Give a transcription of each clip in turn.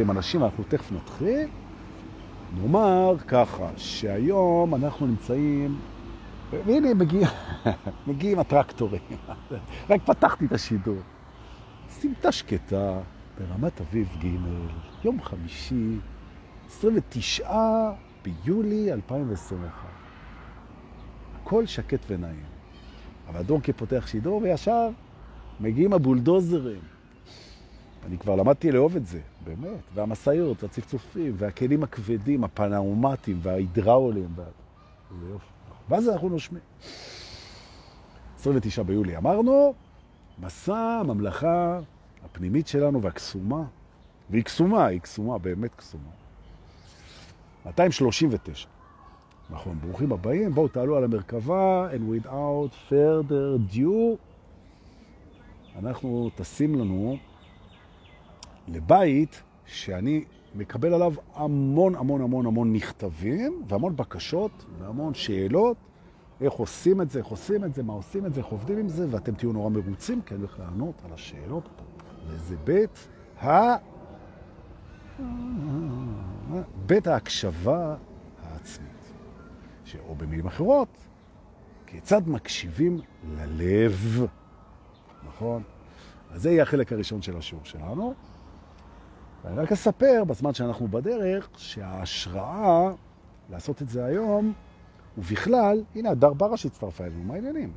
עם אנשים, אנחנו תכף נתחיל. נאמר ככה, שהיום אנחנו נמצאים, והנה מגיע, מגיעים הטרקטורים. רק פתחתי את השידור. סמטה שקטה ברמת אביב ג', יום חמישי, 29 ביולי 2021. הכל שקט ונעים. אבל דורקי פותח שידור וישר מגיעים הבולדוזרים. אני כבר למדתי לאהוב את זה, באמת. והמסעיות, והצפצופים, והכלים הכבדים, הפנאומטיים, וההידראולים. וה... זה יופי. ואז אנחנו נושמים. 29 ביולי אמרנו, מסע הממלכה הפנימית שלנו והקסומה, והיא קסומה, היא קסומה, באמת קסומה. 239. נכון, ברוכים הבאים, בואו תעלו על המרכבה, and without further ado, אנחנו טסים לנו לבית שאני מקבל עליו המון המון המון המון מכתבים והמון בקשות והמון שאלות, איך עושים את זה, איך עושים את זה, מה עושים את זה, איך עובדים עם זה, ואתם תהיו נורא מרוצים, כי אני הולך לענות על השאלות. וזה בית ה... בית ההקשבה העצמית. או במילים אחרות, כיצד מקשיבים ללב, נכון? אז זה יהיה החלק הראשון של השיעור שלנו. ואני רק אספר, בזמן שאנחנו בדרך, שההשראה לעשות את זה היום, ובכלל, הנה, הדר ברה שהצטרפה אלינו, מה העניינים?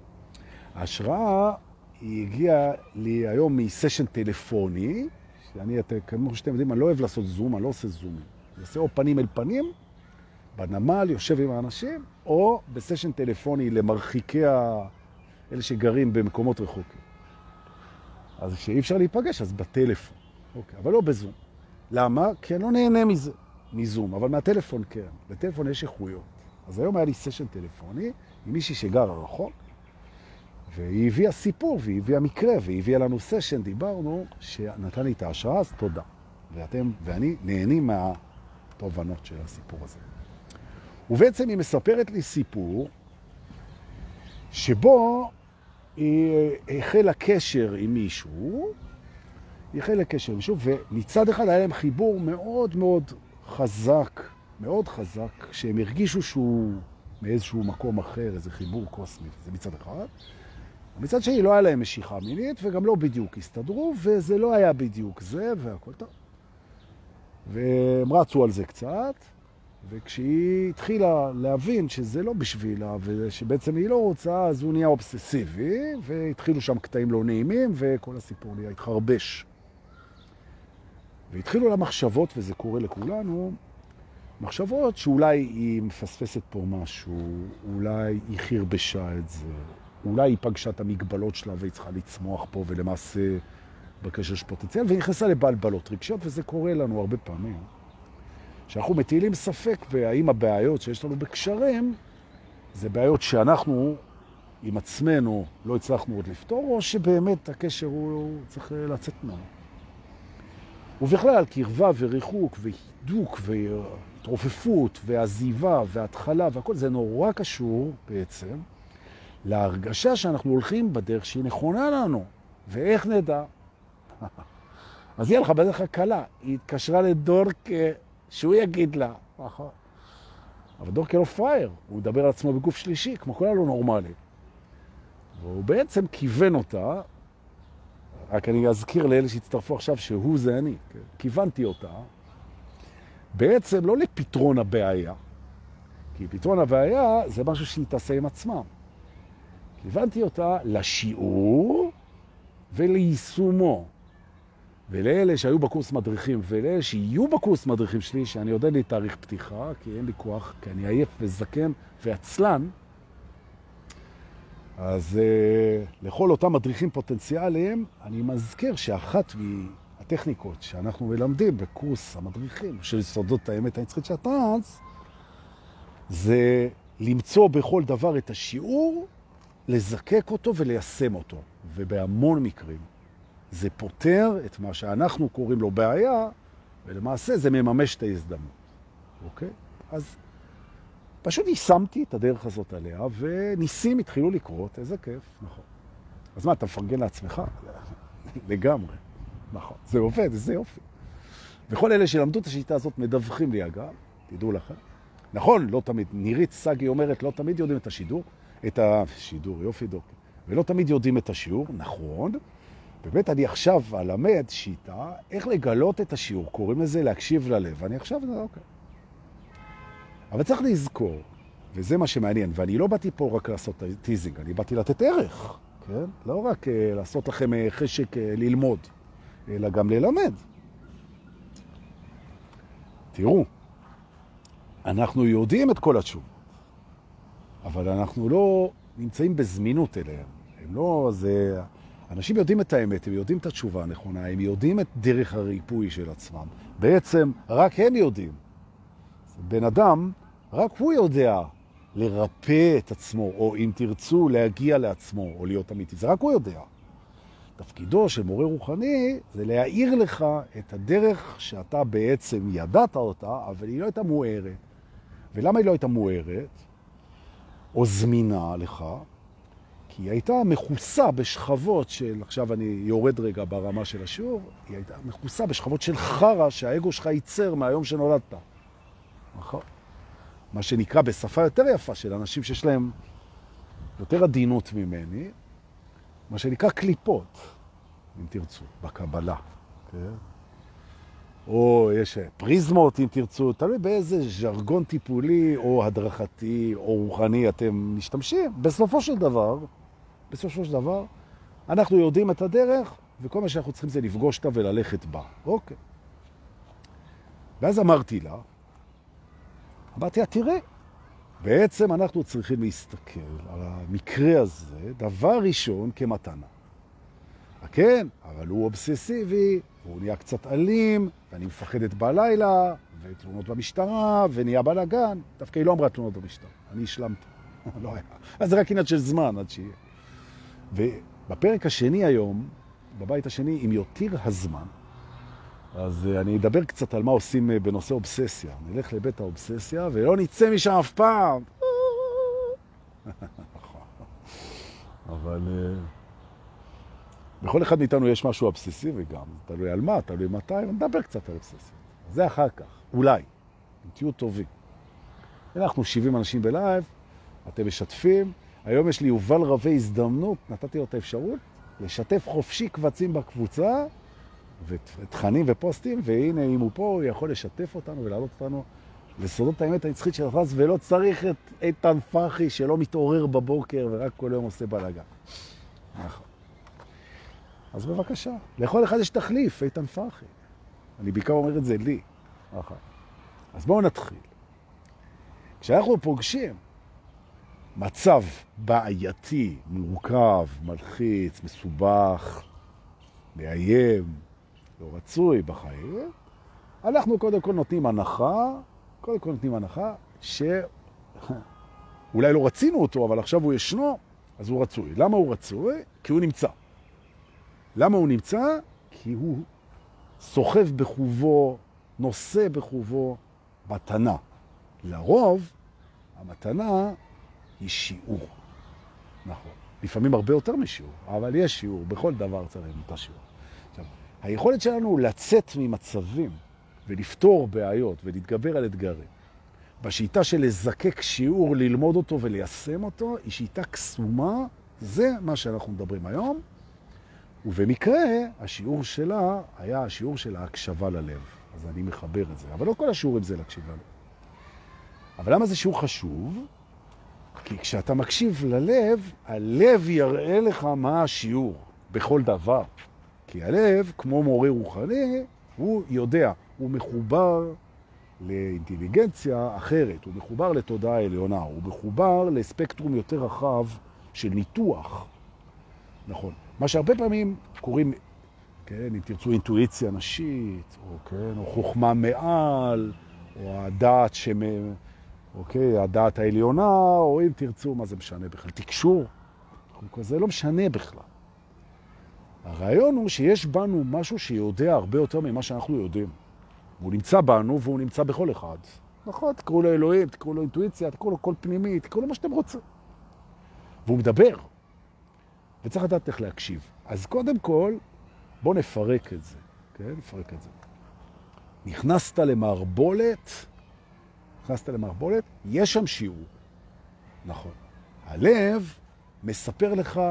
ההשראה היא הגיעה לי היום מסשן טלפוני, שאני, כמו שאתם יודעים, אני לא אוהב לעשות זום, אני לא עושה זום. אני עושה או פנים אל פנים, בנמל, יושב עם האנשים, או בסשן טלפוני למרחיקי ה... אלה שגרים במקומות רחוקים. אז כשאי אפשר להיפגש, אז בטלפון. אוקיי, אבל לא בזום. למה? כי אני לא נהנה מזה, מזום, אבל מהטלפון כן. בטלפון יש איכויות. אז היום היה לי סשן טלפוני עם מישהי שגר רחוק, והיא הביאה סיפור, והיא הביאה מקרה, והיא הביאה לנו סשן, דיברנו, שנתן לי את ההשראה, אז תודה. ואתם ואני נהנים מהתובנות של הסיפור הזה. ובעצם היא מספרת לי סיפור שבו היא החלה קשר עם מישהו, החלה קשר מישהו, ומצד אחד היה להם חיבור מאוד מאוד חזק, מאוד חזק, שהם הרגישו שהוא מאיזשהו מקום אחר, איזה חיבור קוסמי, זה מצד אחד. ומצד שני לא היה להם משיכה מינית, וגם לא בדיוק הסתדרו, וזה לא היה בדיוק זה, והכל טוב. והם רצו על זה קצת, וכשהיא התחילה להבין שזה לא בשבילה, ושבעצם היא לא רוצה, אז הוא נהיה אובססיבי, והתחילו שם קטעים לא נעימים, וכל הסיפור נהיה התחרבש. והתחילו לה מחשבות, וזה קורה לכולנו, מחשבות שאולי היא מפספסת פה משהו, אולי היא חרבשה את זה, אולי היא פגשה את המגבלות שלה והיא צריכה לצמוח פה, ולמעשה בקשר יש פוטנציאל, והיא נכנסה לבלבלות רגשיות, וזה קורה לנו הרבה פעמים. שאנחנו מטילים ספק בהאם הבעיות שיש לנו בקשרים, זה בעיות שאנחנו עם עצמנו לא הצלחנו עוד לפתור, או שבאמת הקשר הוא צריך לצאת ממנו. ובכלל, קרבה וריחוק והידוק והתרופפות ועזיבה וההתחלה והכל, זה נורא קשור בעצם להרגשה שאנחנו הולכים בדרך שהיא נכונה לנו. ואיך נדע? אז יהיה לך בדרך הקלה. היא התקשרה לדורקה שהוא יגיד לה. נכון. אבל דורקה לא פרייר, הוא מדבר על עצמו בגוף שלישי, כמו כל הלא נורמלי. והוא בעצם כיוון אותה, רק אני אזכיר לאלה שהצטרפו עכשיו שהוא זה אני, כן? כיוונתי אותה, בעצם לא לפתרון הבעיה, כי פתרון הבעיה זה משהו שהיא תעשה עם עצמה. כיוונתי אותה לשיעור וליישומו. ולאלה שהיו בקורס מדריכים, ולאלה שיהיו בקורס מדריכים שלי, שאני יודע לי תאריך פתיחה, כי אין לי כוח, כי אני עייף וזקן ועצלן, אז uh, לכל אותם מדריכים פוטנציאליים, אני מזכיר שאחת מהטכניקות שאנחנו מלמדים בקורס המדריכים של סודות האמת הנצחית של הטרנס, זה למצוא בכל דבר את השיעור, לזקק אותו וליישם אותו. ובהמון מקרים זה פותר את מה שאנחנו קוראים לו בעיה, ולמעשה זה מממש את ההזדמנות. אוקיי? אז פשוט יישמתי את הדרך הזאת עליה, וניסים התחילו לקרות, איזה כיף, נכון. אז מה, אתה מפרגן לעצמך? לגמרי. נכון. זה עובד, איזה יופי. וכל אלה שלמדו את השיטה הזאת מדווחים לי אגב, תדעו לכם. נכון, לא תמיד, נירית סגי אומרת, לא תמיד יודעים את השידור, את השידור, יופי דוקי, ולא תמיד יודעים את השיעור, נכון. באמת, אני עכשיו אלמד שיטה איך לגלות את השיעור, קוראים לזה להקשיב ללב, ואני עכשיו, אוקיי. אבל צריך לזכור, וזה מה שמעניין, ואני לא באתי פה רק לעשות teasing, אני באתי לתת ערך, כן? לא רק uh, לעשות לכם uh, חשק uh, ללמוד, אלא גם ללמד. תראו, אנחנו יודעים את כל התשובות, אבל אנחנו לא נמצאים בזמינות אליהם. הם לא, זה... אנשים יודעים את האמת, הם יודעים את התשובה הנכונה, הם יודעים את דרך הריפוי של עצמם. בעצם, רק הם יודעים. בן אדם, רק הוא יודע לרפא את עצמו, או אם תרצו, להגיע לעצמו, או להיות אמיתי. זה רק הוא יודע. תפקידו של מורה רוחני זה להעיר לך את הדרך שאתה בעצם ידעת אותה, אבל היא לא הייתה מוארת. ולמה היא לא הייתה מוארת, או זמינה לך? כי היא הייתה מכוסה בשכבות של, עכשיו אני יורד רגע ברמה של השיעור, היא הייתה מכוסה בשכבות של חרה שהאגו שלך ייצר מהיום שנולדת. נכון? מה שנקרא בשפה יותר יפה של אנשים שיש להם יותר עדינות ממני, מה שנקרא קליפות, אם תרצו, בקבלה. כן? או יש פריזמות, אם תרצו, תלוי באיזה ז'רגון טיפולי או הדרכתי או רוחני אתם משתמשים. בסופו של דבר, בסופו של דבר, אנחנו יודעים את הדרך, וכל מה שאנחנו צריכים זה לפגוש אותה וללכת בה. אוקיי. ואז אמרתי לה, אמרתי לה, תראה, בעצם אנחנו צריכים להסתכל על המקרה הזה, דבר ראשון, כמתנה. כן, אבל הוא אובססיבי, הוא נהיה קצת אלים, ואני מפחדת בלילה, ותלונות במשטרה, ונהיה בלאגן. דווקא היא לא אמרה תלונות במשטרה, אני השלמתי. לא היה. אז זה רק עניין של זמן עד שיהיה. ובפרק השני היום, בבית השני, עם יותר הזמן, אז אה, אני אדבר קצת על מה עושים אה, בנושא אובססיה. נלך לבית האובססיה, ולא נצא משם אף פעם. אבל אה, בכל אחד מאיתנו יש משהו אבססיבי גם, תלוי על מה, תלוי מתי, ונדבר קצת על אבססיה. זה אחר כך, אולי, אם תהיו טובים. אנחנו 70 אנשים בלייב, אתם משתפים. היום יש לי יובל רבי הזדמנות, נתתי לו את האפשרות, לשתף חופשי קבצים בקבוצה, ותכנים ופוסטים, והנה, אם הוא פה, הוא יכול לשתף אותנו ולהעלות אותנו לסודות האמת הנצחית של החלץ, ולא צריך את איתן פרחי שלא מתעורר בבוקר ורק כל יום עושה בלגה. נכון. אז בבקשה, לכל אחד יש תחליף, איתן פרחי. אני בעיקר אומר את זה לי. נכון. אז בואו נתחיל. כשאנחנו פוגשים מצב בעייתי, מורכב, מלחיץ, מסובך, מאיים, לא רצוי בחיים, אנחנו קודם כל נותנים הנחה, קודם כל נותנים הנחה שאולי לא רצינו אותו, אבל עכשיו הוא ישנו, אז הוא רצוי. למה הוא רצוי? כי הוא נמצא. למה הוא נמצא? כי הוא סוחב בחובו, נושא בחובו מתנה. לרוב, המתנה היא שיעור. נכון. לפעמים הרבה יותר משיעור, אבל יש שיעור, בכל דבר צריך את השיעור. היכולת שלנו לצאת ממצבים ולפתור בעיות ולהתגבר על אתגרים, בשיטה של לזקק שיעור, ללמוד אותו וליישם אותו, היא שיטה קסומה, זה מה שאנחנו מדברים היום. ובמקרה, השיעור שלה היה השיעור של ההקשבה ללב. אז אני מחבר את זה. אבל לא כל השיעורים זה להקשיב ללב. אבל למה זה שיעור חשוב? כי כשאתה מקשיב ללב, הלב יראה לך מה השיעור בכל דבר. כי הלב, כמו מורה רוחני, הוא יודע, הוא מחובר לאינטליגנציה אחרת, הוא מחובר לתודעה עליונה, הוא מחובר לספקטרום יותר רחב של ניתוח. נכון. מה שהרבה פעמים קוראים, כן, אם תרצו אינטואיציה נשית, או, כן, או חוכמה מעל, או הדעת שמ... אוקיי, הדעת העליונה, או אם תרצו, מה זה משנה בכלל? תקשור. זה לא משנה בכלל. הרעיון הוא שיש בנו משהו שיודע הרבה יותר ממה שאנחנו יודעים. והוא נמצא בנו והוא נמצא בכל אחד. נכון, תקראו לו אלוהים, תקראו לו אינטואיציה, תקראו לו קול פנימי, תקראו לו מה שאתם רוצים. והוא מדבר. וצריך לדעת איך להקשיב. אז קודם כל, בואו נפרק את זה, כן? נפרק את זה. נכנסת למערבולת, נכנסת למערבולת, יש שם שיעור. נכון. הלב מספר לך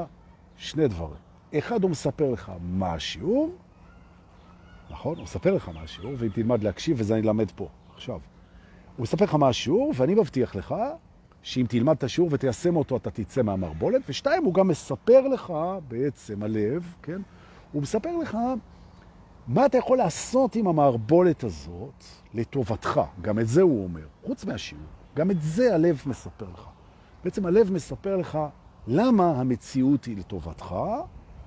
שני דברים. אחד, הוא מספר לך מה השיעור, נכון? הוא מספר לך מה השיעור, ואם תלמד להקשיב, וזה אני אלמד פה, עכשיו. הוא מספר לך מה השיעור, ואני מבטיח לך שאם תלמד את השיעור ותיישם אותו, אתה תצא מהמרבולת. ושתיים, הוא גם מספר לך, בעצם, הלב, כן? הוא מספר לך מה אתה יכול לעשות עם המערבולת הזאת לטובתך. גם את זה הוא אומר, חוץ מהשיעור. גם את זה הלב מספר לך. בעצם הלב מספר לך למה המציאות היא לטובתך.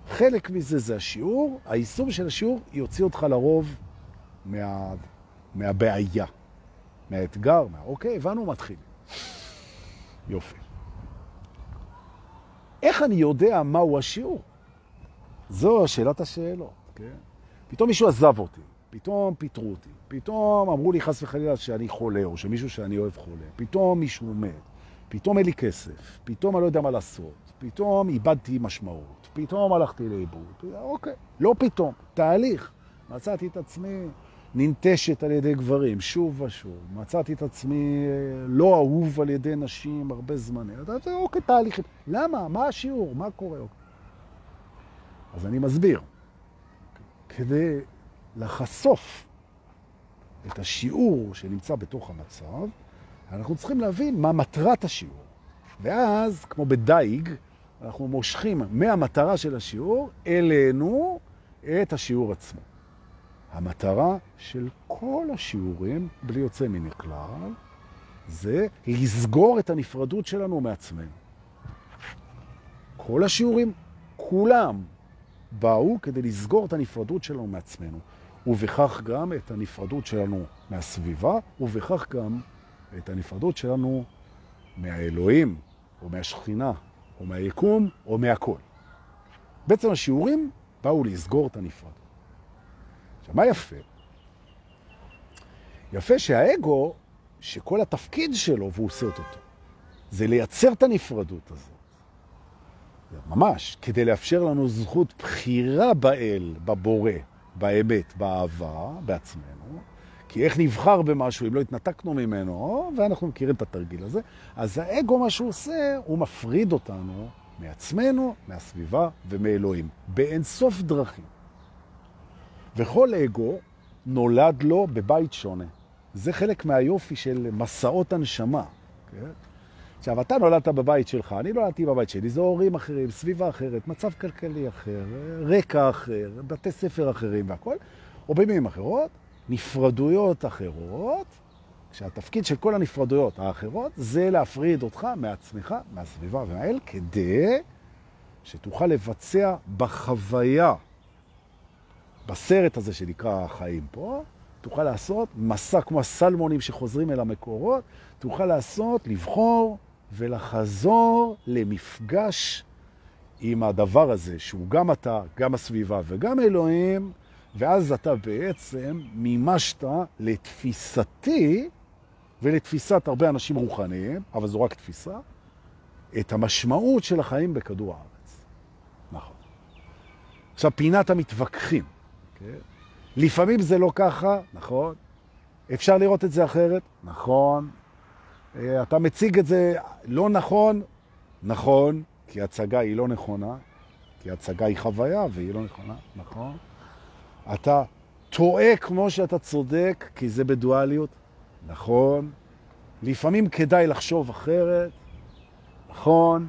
חלק מזה זה השיעור. היישום של השיעור יוציא אותך לרוב מה, מהבעיה, מהאתגר. מה... אוקיי, הבנו, מתחיל. יופי. איך אני יודע מהו השיעור? זו שאלת השאלות, כן? פתאום מישהו עזב אותי, פתאום פיטרו אותי, פתאום אמרו לי חס וחלילה שאני חולה, או שמישהו שאני אוהב חולה, פתאום מישהו מת, פתאום אין לי כסף, פתאום אני לא יודע מה לעשות, פתאום איבדתי משמעות, פתאום הלכתי לאיבוד, אוקיי, לא פתאום, תהליך. מצאתי את עצמי ננטשת על ידי גברים, שוב ושוב. מצאתי את עצמי אה, לא אהוב על ידי נשים הרבה זמן. אוקיי, תהליכים. למה? מה השיעור? מה קורה? אז אני מסביר. כדי לחשוף את השיעור שנמצא בתוך המצב, אנחנו צריכים להבין מה מטרת השיעור. ואז, כמו בדייג, אנחנו מושכים מהמטרה של השיעור אלינו את השיעור עצמו. המטרה של כל השיעורים, בלי יוצא מן הכלל, זה לסגור את הנפרדות שלנו מעצמנו. כל השיעורים, כולם, באו כדי לסגור את הנפרדות שלנו מעצמנו, ובכך גם את הנפרדות שלנו מהסביבה, ובכך גם את הנפרדות שלנו מהאלוהים, או מהשכינה, או מהיקום, או מהכל. בעצם השיעורים באו לסגור את הנפרדות. עכשיו, מה יפה? יפה שהאגו, שכל התפקיד שלו, והוא עושה אותו, זה לייצר את הנפרדות הזאת. ממש, כדי לאפשר לנו זכות בחירה באל, בבורא, באמת, באהבה, בעצמנו. כי איך נבחר במשהו אם לא התנתקנו ממנו, ואנחנו מכירים את התרגיל הזה, אז האגו, מה שהוא עושה, הוא מפריד אותנו מעצמנו, מהסביבה ומאלוהים, באין סוף דרכים. וכל אגו נולד לו בבית שונה. זה חלק מהיופי של מסעות הנשמה. כן? עכשיו, אתה נולדת בבית שלך, אני נולדתי בבית שלי, זה הורים אחרים, סביבה אחרת, מצב כלכלי אחר, רקע אחר, בתי ספר אחרים והכל, או במילים אחרות, נפרדויות אחרות, כשהתפקיד של כל הנפרדויות האחרות זה להפריד אותך מעצמך, מהסביבה ומהאל, כדי שתוכל לבצע בחוויה, בסרט הזה שנקרא החיים פה, תוכל לעשות מסע כמו הסלמונים שחוזרים אל המקורות, תוכל לעשות, לבחור ולחזור למפגש עם הדבר הזה, שהוא גם אתה, גם הסביבה וגם אלוהים, ואז אתה בעצם מימשת לתפיסתי ולתפיסת הרבה אנשים רוחניים, אבל זו רק תפיסה, את המשמעות של החיים בכדור הארץ. נכון. עכשיו, פינת המתווכחים. Okay. כן? לפעמים זה לא ככה, נכון. אפשר לראות את זה אחרת, נכון. אה, אתה מציג את זה לא נכון, נכון, כי הצגה היא לא נכונה, כי הצגה היא חוויה והיא לא נכונה, נכון. אתה טועה כמו שאתה צודק, כי זה בדואליות, נכון. לפעמים כדאי לחשוב אחרת, נכון.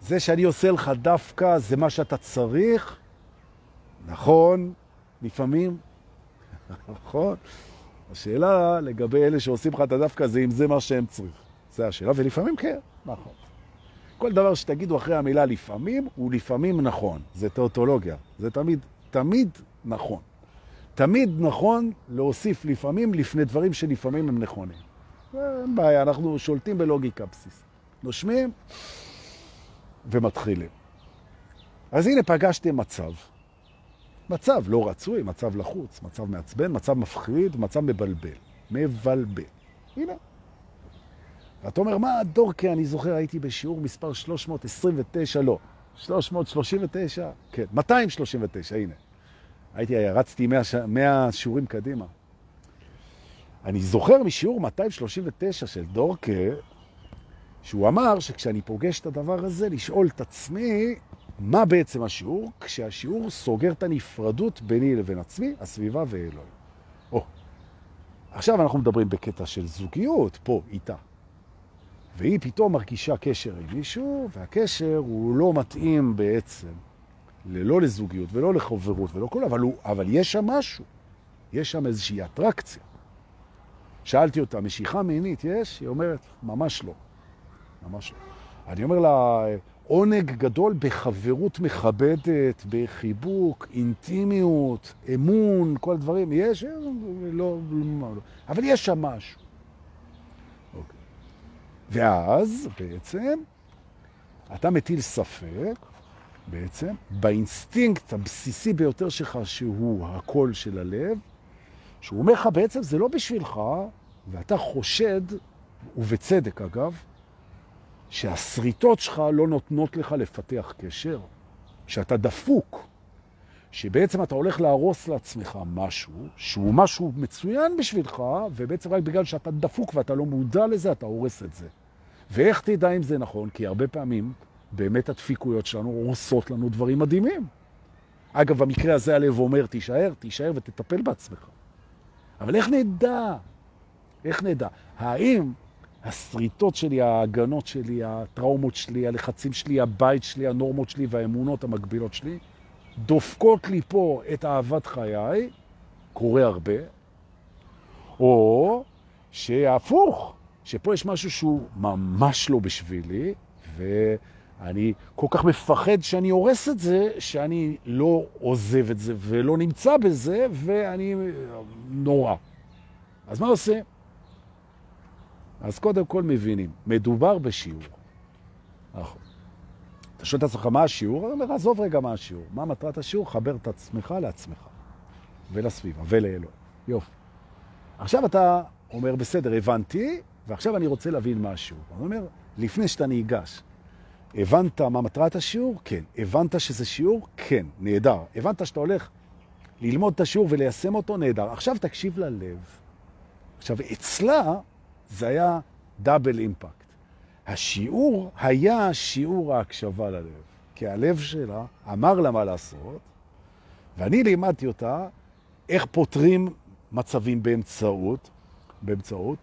זה שאני עושה לך דווקא זה מה שאתה צריך, נכון. לפעמים, נכון. השאלה לגבי אלה שעושים לך את הדווקא זה אם זה מה שהם צריכים. זה השאלה, ולפעמים כן, נכון. כל דבר שתגידו אחרי המילה לפעמים, הוא לפעמים נכון. זה תאוטולוגיה. זה תמיד, תמיד נכון. תמיד נכון להוסיף לפעמים לפני דברים שלפעמים הם נכונים. אין בעיה, אנחנו שולטים בלוגיקה בסיסית. נושמים ומתחילים. אז הנה פגשתם מצב מצב לא רצוי, מצב לחוץ, מצב מעצבן, מצב מפחיד, מצב מבלבל. מבלבל. הנה. ואתה אומר, מה דורקה, אני זוכר, הייתי בשיעור מספר 329, לא, 339, כן, 239, הנה. הייתי, רצתי 100, 100 שיעורים קדימה. אני זוכר משיעור 239 של דורקה, שהוא אמר שכשאני פוגש את הדבר הזה, לשאול את עצמי מה בעצם השיעור, כשהשיעור סוגר את הנפרדות ביני לבין עצמי, הסביבה ואלוהים. או, עכשיו אנחנו מדברים בקטע של זוגיות, פה, איתה. והיא פתאום מרגישה קשר עם מישהו, והקשר הוא לא מתאים בעצם, לא לזוגיות ולא לחברות ולא כל, אבל, הוא, אבל יש שם משהו. יש שם איזושהי אטרקציה. שאלתי אותה, משיכה מינית יש? היא אומרת, ממש לא. ממש לא. אני אומר לה, עונג גדול בחברות מכבדת, בחיבוק, אינטימיות, אמון, כל הדברים. יש? לא, לא, לא. אבל יש שם משהו. אוקיי. ואז בעצם אתה מטיל ספק, בעצם, באינסטינקט הבסיסי ביותר שלך, שהוא הקול של הלב, שהוא אומר לך בעצם זה לא בשבילך, ואתה חושד, ובצדק אגב, שהסריטות שלך לא נותנות לך לפתח קשר, שאתה דפוק, שבעצם אתה הולך להרוס לעצמך משהו, שהוא משהו מצוין בשבילך, ובעצם רק בגלל שאתה דפוק ואתה לא מודע לזה, אתה הורס את זה. ואיך תדע אם זה נכון? כי הרבה פעמים באמת הדפיקויות שלנו הורסות לנו דברים מדהימים. אגב, במקרה הזה הלב אומר, תישאר, תישאר ותטפל בעצמך. אבל איך נדע? איך נדע? האם הסריטות שלי, ההגנות שלי, הטראומות שלי, הלחצים שלי, הבית שלי, הנורמות שלי והאמונות המקבילות שלי, דופקות לי פה את אהבת חיי, קורה הרבה, או שהפוך, שפה יש משהו שהוא ממש לא בשבילי, ואני כל כך מפחד שאני הורס את זה, שאני לא עוזב את זה ולא נמצא בזה, ואני נורא. אז מה עושה? אז קודם כל מבינים, מדובר בשיעור. נכון. אתה שואל את עצמך מה השיעור? אני אומר, עזוב רגע מה השיעור. מה מטרת השיעור? חבר את עצמך לעצמך, ולסביבה, ולאלוהים. יופי. עכשיו אתה אומר, בסדר, הבנתי, ועכשיו אני רוצה להבין מה השיעור. אני אומר, לפני שאתה ניגש, הבנת מה מטרת השיעור? כן. הבנת שזה שיעור? כן. נהדר. הבנת שאתה הולך ללמוד את השיעור וליישם אותו? נהדר. עכשיו תקשיב ללב. עכשיו, אצלה זה היה דאבל אימפקט. השיעור היה שיעור ההקשבה ללב, כי הלב שלה אמר לה מה לעשות, ואני לימדתי אותה איך פותרים מצבים באמצעות, באמצעות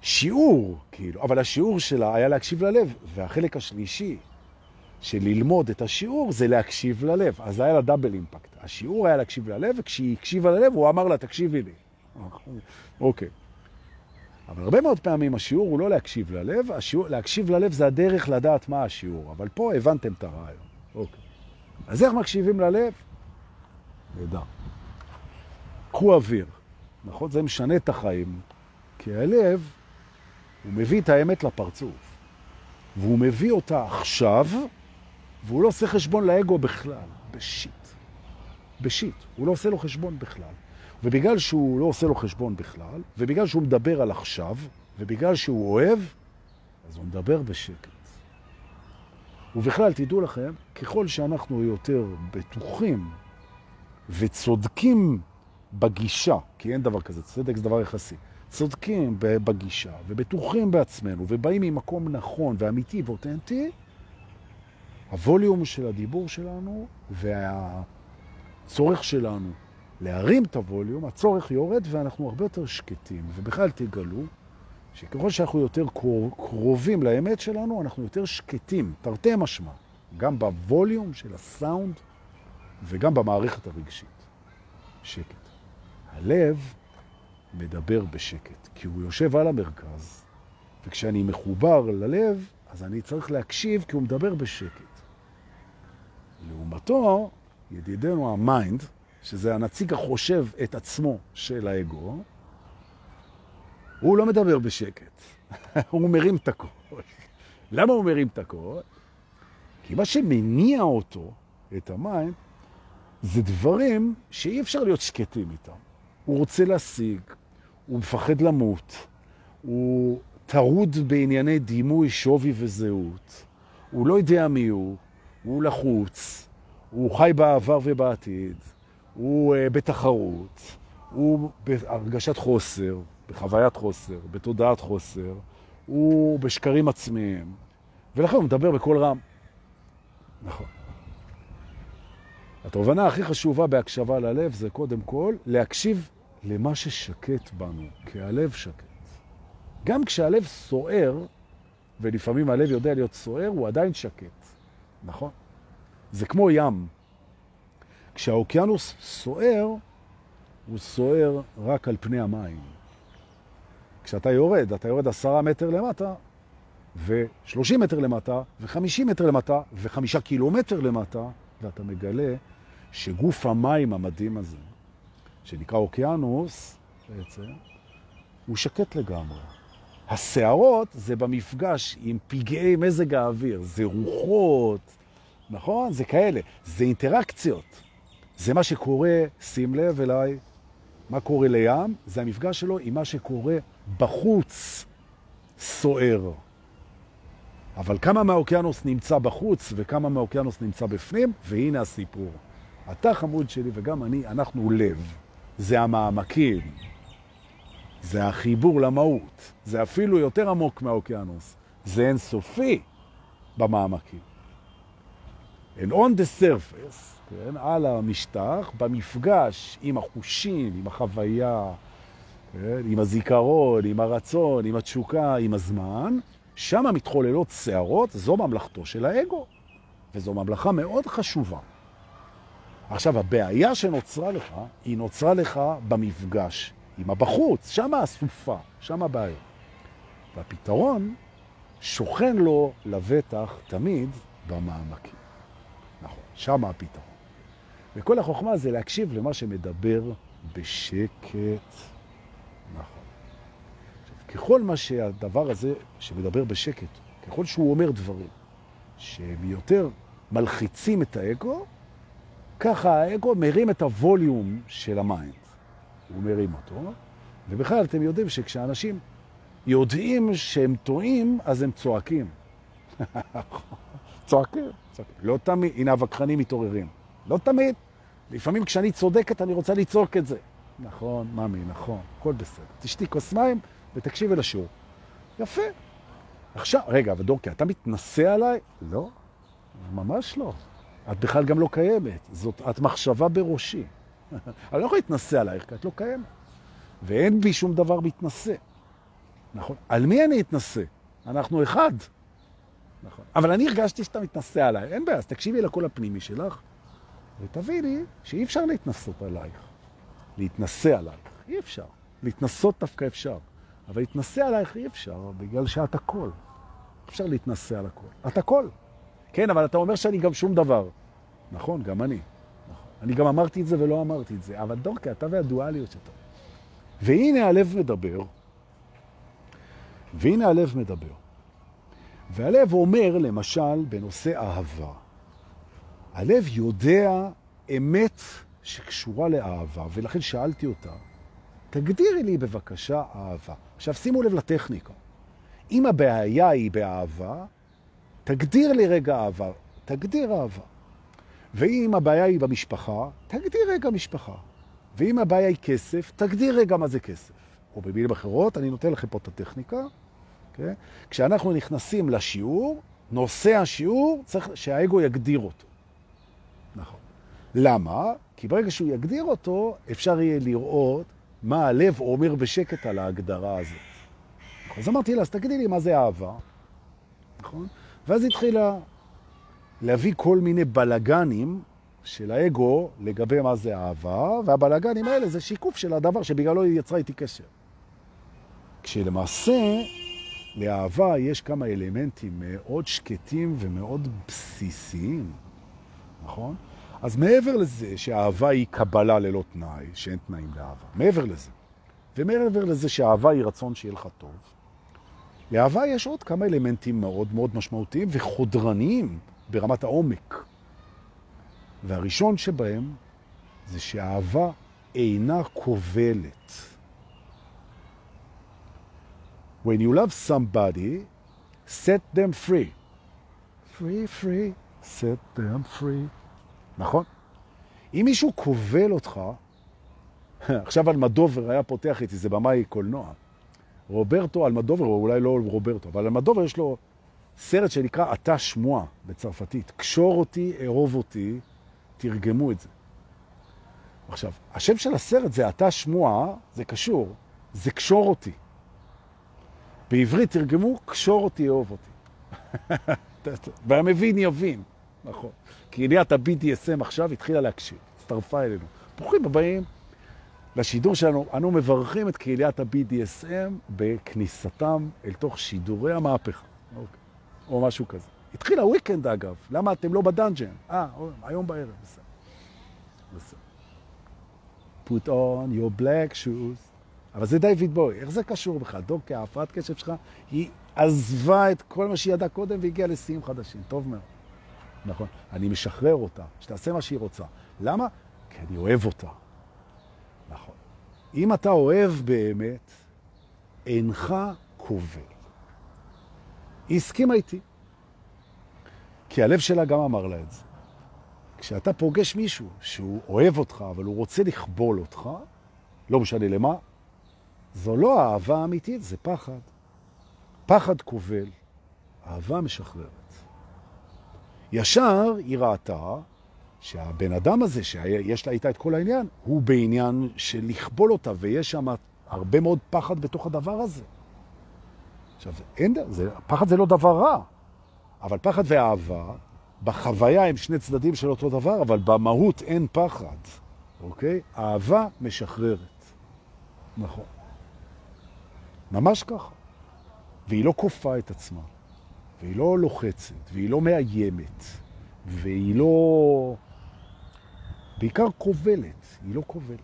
שיעור, כאילו, אבל השיעור שלה היה להקשיב ללב, והחלק השלישי של ללמוד את השיעור זה להקשיב ללב, אז היה לה דאבל אימפקט. השיעור היה להקשיב ללב, וכשהיא הקשיבה ללב הוא אמר לה, תקשיבי לי. אוקיי. אבל הרבה מאוד פעמים השיעור הוא לא להקשיב ללב, השיעור, להקשיב ללב זה הדרך לדעת מה השיעור, אבל פה הבנתם את הרעיון. אוקיי. אז איך מקשיבים ללב? נדע. קחו אוויר, נכון? זה משנה את החיים, כי הלב, הוא מביא את האמת לפרצוף, והוא מביא אותה עכשיו, והוא לא עושה חשבון לאגו בכלל, בשיט. בשיט, הוא לא עושה לו חשבון בכלל. ובגלל שהוא לא עושה לו חשבון בכלל, ובגלל שהוא מדבר על עכשיו, ובגלל שהוא אוהב, אז הוא מדבר בשקט. ובכלל, תדעו לכם, ככל שאנחנו יותר בטוחים וצודקים בגישה, כי אין דבר כזה, צדק זה דבר יחסי, צודקים בגישה ובטוחים בעצמנו ובאים ממקום נכון ואמיתי ואותנטי, הווליום של הדיבור שלנו והצורך שלנו להרים את הווליום, הצורך יורד ואנחנו הרבה יותר שקטים. ובכלל תגלו שככל שאנחנו יותר קרובים לאמת שלנו, אנחנו יותר שקטים, תרתי משמע, גם בווליום של הסאונד וגם במערכת הרגשית. שקט. הלב מדבר בשקט, כי הוא יושב על המרכז, וכשאני מחובר ללב, אז אני צריך להקשיב כי הוא מדבר בשקט. לעומתו, ידידנו ה mind, שזה הנציג החושב את עצמו של האגו, הוא לא מדבר בשקט, הוא מרים את הקול. למה הוא מרים את הקול? כי מה שמניע אותו, את המים, זה דברים שאי אפשר להיות שקטים איתם. הוא רוצה להשיג, הוא מפחד למות, הוא טרוד בענייני דימוי, שווי וזהות, הוא לא יודע מי הוא, הוא לחוץ, הוא חי בעבר ובעתיד, הוא uh, בתחרות, הוא בהרגשת חוסר, בחוויית חוסר, בתודעת חוסר, הוא בשקרים עצמיים, ולכן הוא מדבר בקול רם. נכון. התובנה הכי חשובה בהקשבה ללב זה קודם כל להקשיב למה ששקט בנו, כי הלב שקט. גם כשהלב סוער, ולפעמים הלב יודע להיות סוער, הוא עדיין שקט, נכון? זה כמו ים. כשהאוקיינוס סוער, הוא סוער רק על פני המים. כשאתה יורד, אתה יורד עשרה מטר למטה, ו-30 מטר למטה, ו-50 מטר למטה, ו-5 קילומטר למטה, ואתה מגלה שגוף המים המדהים הזה, שנקרא אוקיינוס, בעצם, הוא שקט לגמרי. הסערות זה במפגש עם פגעי מזג האוויר, זה רוחות, נכון? זה כאלה, זה אינטראקציות. זה מה שקורה, שים לב אליי, מה קורה לים, זה המפגש שלו עם מה שקורה בחוץ, סוער. אבל כמה מהאוקיינוס נמצא בחוץ וכמה מהאוקיינוס נמצא בפנים, והנה הסיפור. אתה חמוד שלי וגם אני, אנחנו לב. זה המעמקים. זה החיבור למהות. זה אפילו יותר עמוק מהאוקיינוס. זה אינסופי במעמקים. And on the surface, כן, על המשטח, במפגש עם החושים, עם החוויה, כן, עם הזיכרון, עם הרצון, עם התשוקה, עם הזמן, שם מתחוללות שערות, זו ממלכתו של האגו. וזו ממלכה מאוד חשובה. עכשיו, הבעיה שנוצרה לך, היא נוצרה לך במפגש עם הבחוץ, שם הסופה, שם הבעיה. והפתרון שוכן לו לבטח תמיד במעמקים. נכון, שם הפתרון. וכל החוכמה זה להקשיב למה שמדבר בשקט. נכון. עכשיו, ככל מה שהדבר הזה שמדבר בשקט, ככל שהוא אומר דברים שהם יותר מלחיצים את האגו, ככה האגו מרים את הווליום של ה mind. הוא מרים אותו, ובכלל אתם יודעים שכשאנשים יודעים שהם טועים, אז הם צועקים. צועקים, צועקים. לא תמיד, הנה הווכחנים מתעוררים. לא תמיד. לפעמים כשאני צודקת אני רוצה לצעוק את זה. נכון, ממי, נכון, הכל בסדר. תשתי כוס מים ותקשיבי לשיעור. יפה. עכשיו, רגע, אבל דורקי, אתה מתנסה עליי? לא, ממש לא. את בכלל גם לא קיימת. זאת, את מחשבה בראשי. אני לא יכול להתנסה עלייך, כי את לא קיימת. ואין בי שום דבר מתנסה. נכון. על מי אני אתנסה? אנחנו אחד. נכון. אבל אני הרגשתי שאתה מתנסה עליי. אין בעיה, אז תקשיבי לקול הפנימי שלך, ותביני שאי אפשר להתנסות עלייך. להתנסה עלייך. אי אפשר. להתנסות דווקא אפשר. אבל להתנסה עלייך אי אפשר, בגלל שאת הכל. אפשר להתנסה על הכל. את הכל. כן, אבל אתה אומר שאני גם שום דבר. נכון, גם אני. אני גם אמרתי את זה ולא אמרתי את זה, אבל דורקה, אתה והדואליות שאתה. והנה הלב מדבר, והנה הלב מדבר. והלב אומר, למשל, בנושא אהבה, הלב יודע אמת שקשורה לאהבה, ולכן שאלתי אותה, תגדירי לי בבקשה אהבה. עכשיו שימו לב לטכניקה. אם הבעיה היא באהבה, תגדיר לי רגע אהבה, תגדיר אהבה. ואם הבעיה היא במשפחה, תגדיר רגע משפחה. ואם הבעיה היא כסף, תגדיר רגע מה זה כסף. או במילים אחרות, אני נותן לכם פה את הטכניקה. Okay? אוקיי? כשאנחנו נכנסים לשיעור, נושא השיעור צריך שהאגו יגדיר אותו. נכון. למה? כי ברגע שהוא יגדיר אותו, אפשר יהיה לראות מה הלב אומר בשקט על ההגדרה הזאת. אז אמרתי לה, אז תגידי לי מה זה אהבה. נכון? ואז התחילה להביא כל מיני בלגנים של האגו לגבי מה זה אהבה, והבלגנים האלה זה שיקוף של הדבר שבגללו היא יצרה איתי קשר. כשלמעשה לאהבה יש כמה אלמנטים מאוד שקטים ומאוד בסיסיים, נכון? אז מעבר לזה שהאהבה היא קבלה ללא תנאי, שאין תנאים לאהבה, מעבר לזה, ומעבר לזה שהאהבה היא רצון שיהיה לך טוב, לאהבה יש עוד כמה אלמנטים מאוד מאוד משמעותיים וחודרניים ברמת העומק. והראשון שבהם זה שהאהבה אינה כובלת. When you love somebody, set them free. free, free, set them free. נכון? אם מישהו כובל אותך, עכשיו אלמדובר היה פותח איתי, זה במאי קולנוע. רוברטו אלמדובר, או אולי לא רוברטו, אבל אלמדובר יש לו סרט שנקרא אתה שמועה בצרפתית. קשור אותי, אהוב אותי, תרגמו את זה. עכשיו, השם של הסרט זה אתה שמועה, זה קשור, זה קשור אותי. בעברית תרגמו, קשור אותי, אהוב אותי. והמבין יבין, נכון. כי עליית ה-BDSM עכשיו התחילה להקשיב, הצטרפה אלינו. ברוכים הבאים לשידור שלנו. אנו מברכים את קהיליית ה-BDSM בכניסתם אל תוך שידורי המהפכה. או משהו כזה. התחיל ה weekend אגב, למה אתם לא בדאנג'ן? אה, היום בערב, בסדר. בסדר. put on your black shoes. אבל זה דיוויד בוי, איך זה קשור בכלל? דוקי, ההפרעת קשב שלך, היא עזבה את כל מה שהיא ידעה קודם והגיעה לשיאים חדשים. טוב מאוד. נכון. אני משחרר אותה, שתעשה מה שהיא רוצה. למה? כי אני אוהב אותה. נכון. אם אתה אוהב באמת, אינך כובל. היא הסכימה איתי. כי הלב שלה גם אמר לה את זה. כשאתה פוגש מישהו שהוא אוהב אותך, אבל הוא רוצה לכבול אותך, לא משנה למה, זו לא אהבה אמיתית, זה פחד. פחד כובל, אהבה משחררת. ישר היא ראתה שהבן אדם הזה, שיש לה איתה את כל העניין, הוא בעניין של לכבול אותה, ויש שם הרבה מאוד פחד בתוך הדבר הזה. עכשיו, אין, זה, פחד זה לא דבר רע, אבל פחד ואהבה, בחוויה הם שני צדדים של אותו דבר, אבל במהות אין פחד, אוקיי? אהבה משחררת. נכון. ממש ככה. והיא לא כופה את עצמה, והיא לא לוחצת, והיא לא מאיימת, והיא לא... בעיקר כובלת, היא לא כובלת.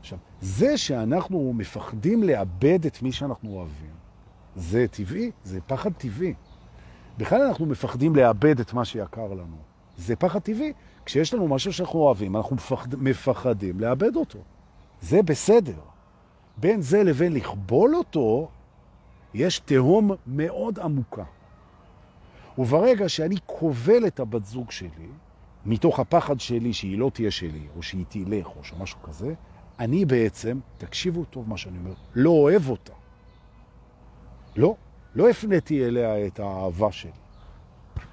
עכשיו, זה שאנחנו מפחדים לאבד את מי שאנחנו אוהבים, זה טבעי, זה פחד טבעי. בכלל אנחנו מפחדים לאבד את מה שיקר לנו. זה פחד טבעי. כשיש לנו משהו שאנחנו אוהבים, אנחנו מפחד, מפחדים לאבד אותו. זה בסדר. בין זה לבין לכבול אותו, יש תהום מאוד עמוקה. וברגע שאני כובל את הבת זוג שלי, מתוך הפחד שלי שהיא לא תהיה שלי, או שהיא תלך, או שמשהו כזה, אני בעצם, תקשיבו טוב מה שאני אומר, לא אוהב אותה. לא, לא הפניתי אליה את האהבה שלי.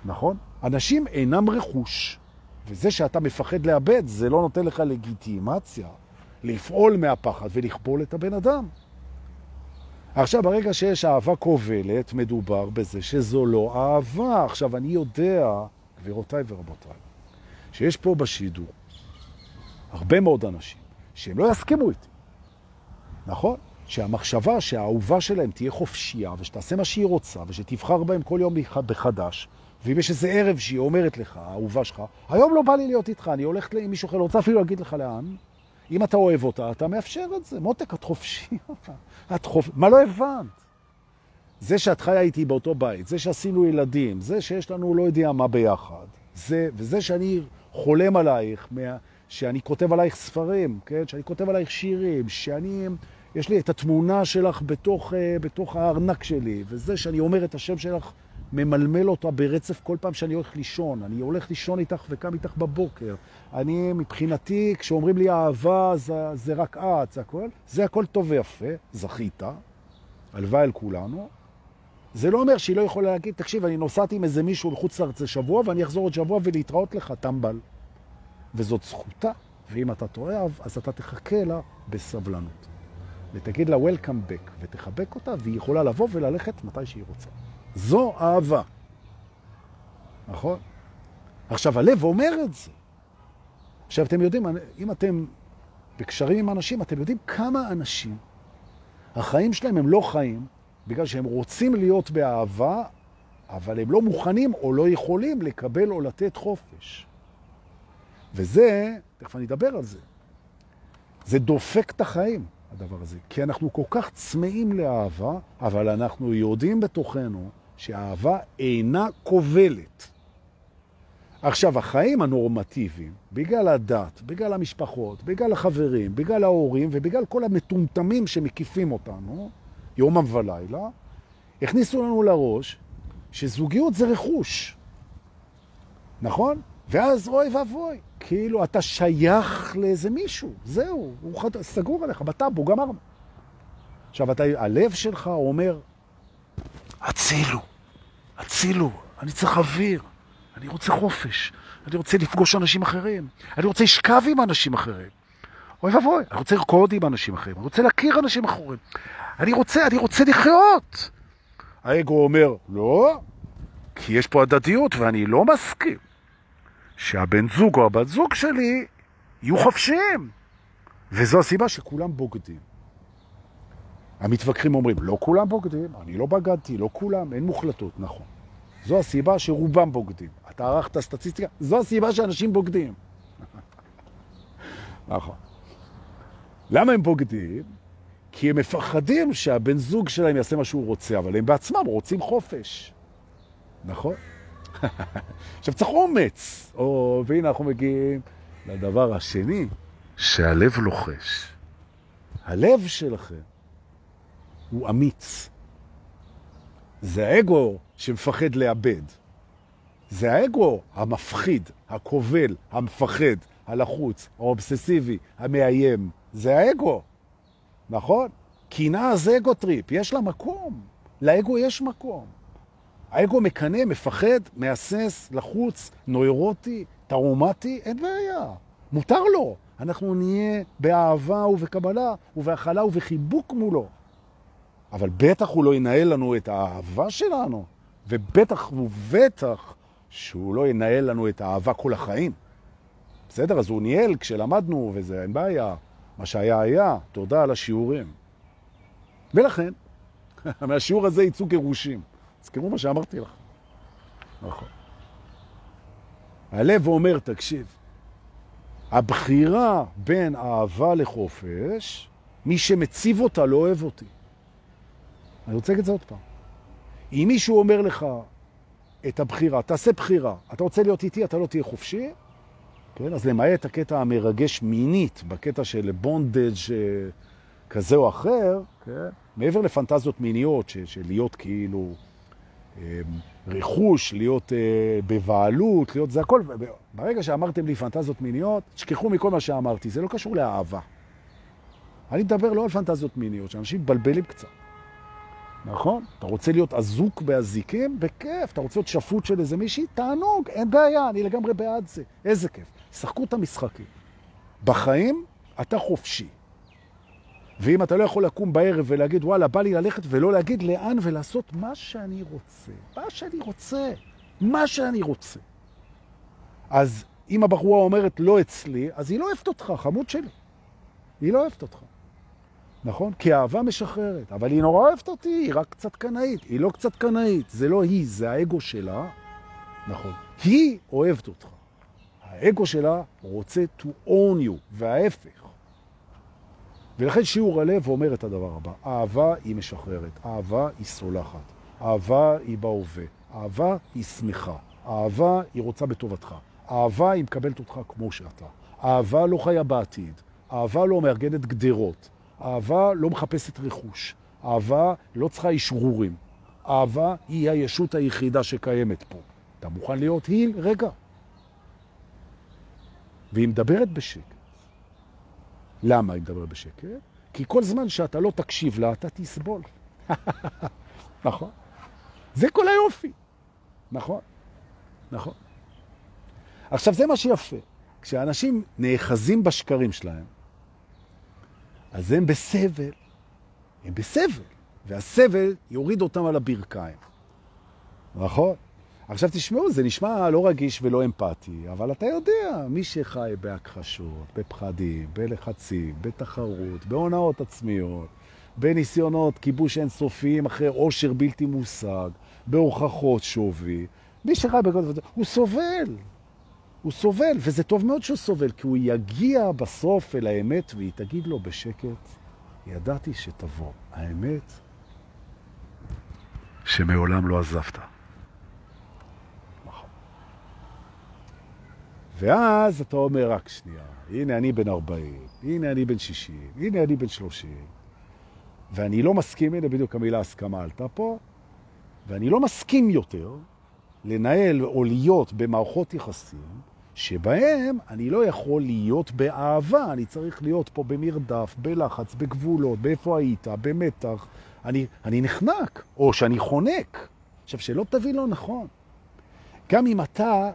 נכון? אנשים אינם רכוש, וזה שאתה מפחד לאבד, זה לא נותן לך לגיטימציה לפעול מהפחד ולכבול את הבן אדם. עכשיו, ברגע שיש אהבה כובלת, מדובר בזה שזו לא אהבה. עכשיו, אני יודע, גבירותיי ורבותיי, שיש פה בשידור הרבה מאוד אנשים שהם לא יסכימו איתי, נכון? שהמחשבה שהאהובה שלהם תהיה חופשייה ושתעשה מה שהיא רוצה ושתבחר בהם כל יום מחדש, ואם יש איזה ערב שהיא אומרת לך, האהובה שלך, היום לא בא לי להיות איתך, אני הולכת עם מישהו אחר, רוצה אפילו להגיד לך לאן, אם אתה אוהב אותה, אתה מאפשר את זה. מותק, את חופשי. את חופ... מה לא הבנת? זה שאת חיה איתי באותו בית, זה שעשינו ילדים, זה שיש לנו לא יודע מה ביחד, זה, וזה שאני חולם עלייך, מה, שאני כותב עלייך ספרים, כן? שאני כותב עלייך שירים, שאני, יש לי את התמונה שלך בתוך, אה, בתוך הארנק שלי, וזה שאני אומר את השם שלך ממלמל אותה ברצף כל פעם שאני הולך לישון. אני הולך לישון איתך וקם איתך בבוקר. אני, מבחינתי, כשאומרים לי אהבה, זה, זה רק את, זה הכל. זה הכל טוב ויפה, זכית, הלוואי על כולנו. זה לא אומר שהיא לא יכולה להגיד, תקשיב, אני נוסעתי עם איזה מישהו לחוץ לארץ לשבוע, ואני אחזור עוד שבוע ולהתראות לך, טמבל. וזאת זכותה, ואם אתה תאהב, אז אתה תחכה לה בסבלנות. ותגיד לה Welcome back, ותחבק אותה, והיא יכולה לבוא וללכת מתי שהיא רוצה. זו אהבה. נכון? עכשיו, הלב אומר את זה. עכשיו, אתם יודעים, אם אתם בקשרים עם אנשים, אתם יודעים כמה אנשים, החיים שלהם הם לא חיים, בגלל שהם רוצים להיות באהבה, אבל הם לא מוכנים או לא יכולים לקבל או לתת חופש. וזה, תכף אני אדבר על זה, זה דופק את החיים, הדבר הזה. כי אנחנו כל כך צמאים לאהבה, אבל אנחנו יודעים בתוכנו שהאהבה אינה כובלת. עכשיו, החיים הנורמטיביים, בגלל הדת, בגלל המשפחות, בגלל החברים, בגלל ההורים ובגלל כל המטומטמים שמקיפים אותנו, יומם ולילה, הכניסו לנו לראש שזוגיות זה רכוש. נכון? ואז אוי ואבוי, כאילו אתה שייך לאיזה מישהו, זהו, הוא חד... סגור עליך, בטאבו, גמרנו. עכשיו, אתה, הלב שלך אומר, הצילו, הצילו, אני צריך אוויר, אני רוצה חופש, אני רוצה לפגוש אנשים אחרים, אני רוצה לשכב עם אנשים אחרים. אוי ואבוי, אני רוצה לרקוד עם אנשים אחרים, אני רוצה להכיר אנשים אחרים, אני רוצה, אני רוצה לחיות. האגו אומר, לא, כי יש פה הדדיות ואני לא מסכים שהבן זוג או הבת זוג שלי יהיו חופשיים. וזו הסיבה שכולם בוגדים. המתווכחים אומרים, לא כולם בוגדים, אני לא בגדתי, לא כולם, אין מוחלטות, נכון. זו הסיבה שרובם בוגדים. אתה ערכת סטטיסטיקה, זו הסיבה שאנשים בוגדים. נכון. למה הם בוגדים? כי הם מפחדים שהבן זוג שלהם יעשה מה שהוא רוצה, אבל הם בעצמם רוצים חופש. נכון? עכשיו צריך אומץ. או, והנה אנחנו מגיעים לדבר השני, שהלב לוחש. הלב שלכם הוא אמיץ. זה האגו שמפחד לאבד. זה האגו המפחיד, הכובל, המפחד, הלחוץ, האובססיבי, המאיים. זה האגו, נכון? קנאה זה ego trip, יש לה מקום. לאגו יש מקום. האגו מקנה, מפחד, מאסס, לחוץ, נוירוטי, טראומטי, אין בעיה. מותר לו. אנחנו נהיה באהבה ובקבלה ובהכלה ובחיבוק מולו. אבל בטח הוא לא ינהל לנו את האהבה שלנו, ובטח ובטח שהוא לא ינהל לנו את האהבה כל החיים. בסדר, אז הוא ניהל כשלמדנו, וזה אין בעיה. מה שהיה היה, תודה על השיעורים. ולכן, מהשיעור הזה יצאו גירושים. תזכרו מה שאמרתי לך. נכון. הלב אומר, תקשיב, הבחירה בין אהבה לחופש, מי שמציב אותה לא אוהב אותי. אני רוצה להגיד את זה עוד פעם. אם מישהו אומר לך את הבחירה, תעשה בחירה, אתה רוצה להיות איתי, אתה לא תהיה חופשי, כן? אז למעט הקטע המרגש מינית, בקטע של בונדג' כזה או אחר, כן? מעבר לפנטזיות מיניות, של, להיות כאילו אה, רכוש, להיות אה, בבעלות, להיות זה הכל. ברגע שאמרתם לי פנטזיות מיניות, תשכחו מכל מה שאמרתי, זה לא קשור לאהבה. אני מדבר לא על פנטזיות מיניות, שאנשים מתבלבלים קצת. נכון? אתה רוצה להיות אזוק באזיקים? בכיף. אתה רוצה להיות שפוט של איזה מישהי? תענוג, אין בעיה, אני לגמרי בעד זה. איזה כיף. שחקו את המשחקים. בחיים אתה חופשי. ואם אתה לא יכול לקום בערב ולהגיד, וואלה, בא לי ללכת ולא להגיד לאן ולעשות מה שאני רוצה. מה שאני רוצה. מה שאני רוצה. אז אם הבחורה אומרת לא אצלי, אז היא לא אוהבת אותך, חמוד שלי. היא לא אוהבת אותך. נכון? כי האהבה משחררת, אבל היא נורא אוהבת אותי, היא רק קצת קנאית. היא לא קצת קנאית, זה לא היא, זה האגו שלה. נכון. היא אוהבת אותך. האגו שלה רוצה to own you, וההפך. ולכן שיעור הלב אומר את הדבר הבא, אהבה היא משחררת, אהבה היא סולחת, אהבה היא בהווה, אהבה היא שמחה, אהבה היא רוצה בטובתך, אהבה היא מקבלת אותך כמו שאתה, אהבה לא חיה בעתיד, אהבה לא מארגנת גדרות, אהבה לא מחפשת רכוש, אהבה לא צריכה אישרורים, אהבה היא הישות היחידה שקיימת פה. אתה מוכן להיות היא? רגע. והיא מדברת בשקט. למה היא מדברת בשקט? כי כל זמן שאתה לא תקשיב לה, אתה תסבול. נכון. זה כל היופי. נכון. נכון. עכשיו, זה מה שיפה. כשאנשים נאחזים בשקרים שלהם, אז הם בסבל. הם בסבל. והסבל יוריד אותם על הברכיים. נכון? עכשיו תשמעו, זה נשמע לא רגיש ולא אמפתי, אבל אתה יודע, מי שחי בהכחשות, בפחדים, בלחצים, בתחרות, בהונאות עצמיות, בניסיונות כיבוש אינסופיים אחרי עושר בלתי מושג, בהוכחות שווי, מי שחי בכל זאת, הוא סובל. הוא סובל, וזה טוב מאוד שהוא סובל, כי הוא יגיע בסוף אל האמת והיא תגיד לו בשקט, ידעתי שתבוא. האמת שמעולם לא עזבת. ואז אתה אומר, רק שנייה, הנה אני בן 40, הנה אני בן 60, הנה אני בן 30, ואני לא מסכים, הנה בדיוק המילה הסכמה עלתה פה, ואני לא מסכים יותר לנהל או להיות במערכות יחסים שבהם אני לא יכול להיות באהבה, אני צריך להיות פה במרדף, בלחץ, בגבולות, באיפה היית, במתח. אני, אני נחנק, או שאני חונק. עכשיו, שלא תבין לא נכון. גם אם אתה,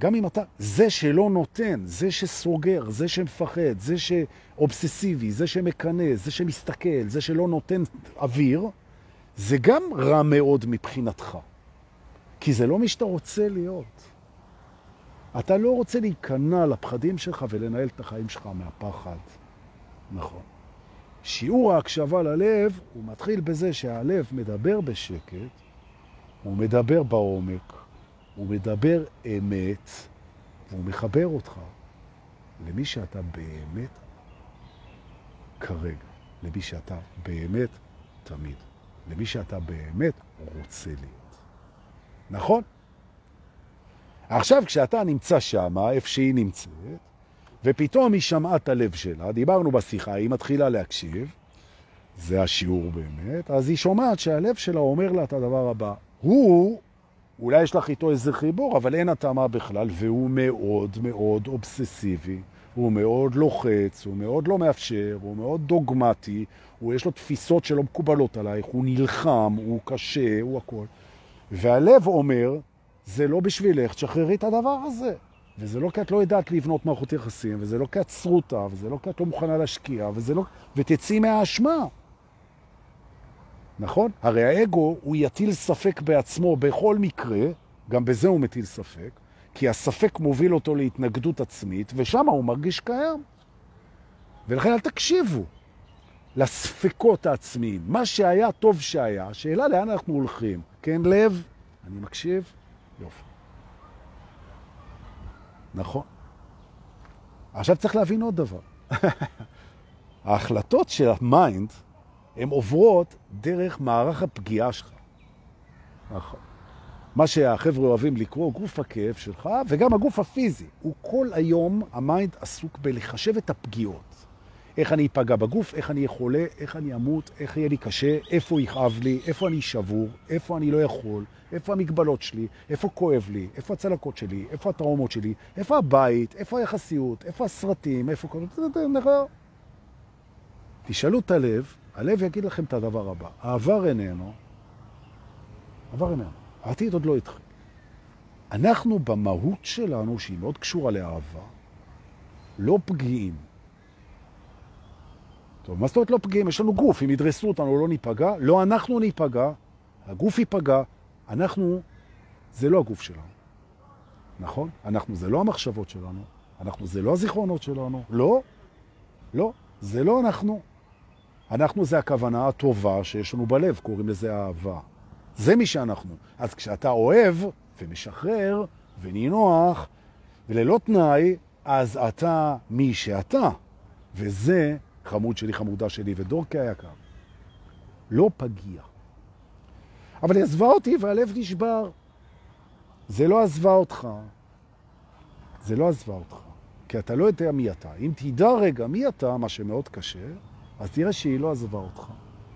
גם אם אתה, זה שלא נותן, זה שסוגר, זה שמפחד, זה שאובססיבי, זה שמקנה, זה שמסתכל, זה שלא נותן אוויר, זה גם רע מאוד מבחינתך. כי זה לא מי שאתה רוצה להיות. אתה לא רוצה להיכנע לפחדים שלך ולנהל את החיים שלך מהפחד. נכון. שיעור ההקשבה ללב, הוא מתחיל בזה שהלב מדבר בשקט, הוא מדבר בעומק, הוא מדבר אמת, והוא מחבר אותך למי שאתה באמת כרגע, למי שאתה באמת תמיד, למי שאתה באמת רוצה להיות. נכון? עכשיו, כשאתה נמצא שם, איפה שהיא נמצאת, ופתאום היא שמעה את הלב שלה, דיברנו בשיחה, היא מתחילה להקשיב, זה השיעור באמת, אז היא שומעת שהלב שלה אומר לה את הדבר הבא, הוא, אולי יש לך איתו איזה חיבור, אבל אין התאמה בכלל, והוא מאוד מאוד אובססיבי, הוא מאוד לוחץ, הוא מאוד לא מאפשר, הוא מאוד דוגמטי, הוא יש לו תפיסות שלא מקובלות עלייך, הוא נלחם, הוא קשה, הוא הכל. והלב אומר, זה לא בשבילך, תשחררי את הדבר הזה. וזה לא כי את לא יודעת לבנות מערכות יחסים, וזה לא כי את שרוטה, וזה לא כי את לא מוכנה להשקיע, וזה לא... ותצאי מהאשמה. נכון? הרי האגו, הוא יטיל ספק בעצמו בכל מקרה, גם בזה הוא מטיל ספק, כי הספק מוביל אותו להתנגדות עצמית, ושם הוא מרגיש קיים. ולכן אל תקשיבו לספקות העצמיים. מה שהיה, טוב שהיה. שאלה לאן אנחנו הולכים. כן, לב? אני מקשיב? יופי. נכון. עכשיו צריך להבין עוד דבר. ההחלטות של ה mind, הן עוברות דרך מערך הפגיעה שלך. נכון. מה שהחבר'ה אוהבים לקרוא, גוף הכאב שלך, וגם הגוף הפיזי. הוא כל היום, ה mind עסוק בלחשב את הפגיעות. איך אני אפגע בגוף, איך אני יכולה, איך אני אמות, איך יהיה לי קשה, איפה יכאב לי, איפה אני שבור, איפה אני לא יכול, איפה המגבלות שלי, איפה כואב לי, איפה הצלקות שלי, איפה הטראומות שלי, איפה הבית, איפה היחסיות, איפה הסרטים, איפה כל... תשאלו את הלב, הלב יגיד לכם את הדבר הבא, העבר איננו, העבר איננו, העתיד עוד לא התחיל. אנחנו במהות שלנו, שהיא מאוד קשורה לאהבה, לא פגיעים. טוב, מה זאת אומרת לא פגיעים? יש לנו גוף, אם ידרסו אותנו לא ניפגע, לא אנחנו ניפגע, הגוף ייפגע, אנחנו, זה לא הגוף שלנו, נכון? אנחנו, זה לא המחשבות שלנו, אנחנו, זה לא הזיכרונות שלנו, לא, לא, זה לא אנחנו. אנחנו זה הכוונה הטובה שיש לנו בלב, קוראים לזה אהבה. זה מי שאנחנו. אז כשאתה אוהב ומשחרר ונינוח וללא תנאי, אז אתה מי שאתה. וזה חמוד שלי, חמודה שלי, ודורקי היקר. לא פגיע. אבל היא עזבה אותי והלב נשבר. זה לא עזבה אותך. זה לא עזבה אותך. כי אתה לא יודע מי אתה. אם תדע רגע מי אתה, מה שמאוד קשה, אז תראה שהיא לא עזבה אותך.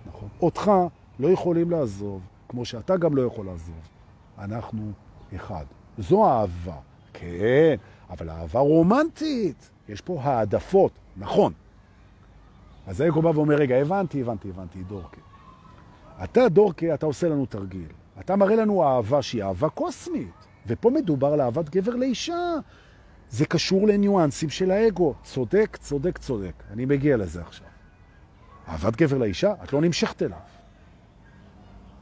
נכון. אותך לא יכולים לעזוב, כמו שאתה גם לא יכול לעזוב. אנחנו אחד. זו האהבה. כן, אבל אהבה רומנטית. יש פה העדפות. נכון. אז האגו בא ואומר, רגע, הבנתי, הבנתי, הבנתי, דורקי. אתה, דורקי, אתה עושה לנו תרגיל. אתה מראה לנו אהבה שהיא אהבה קוסמית. ופה מדובר לאהבת גבר לאישה. זה קשור לניואנסים של האגו. צודק, צודק, צודק. אני מגיע לזה עכשיו. אהבת גבר לאישה, את לא נמשכת אליו.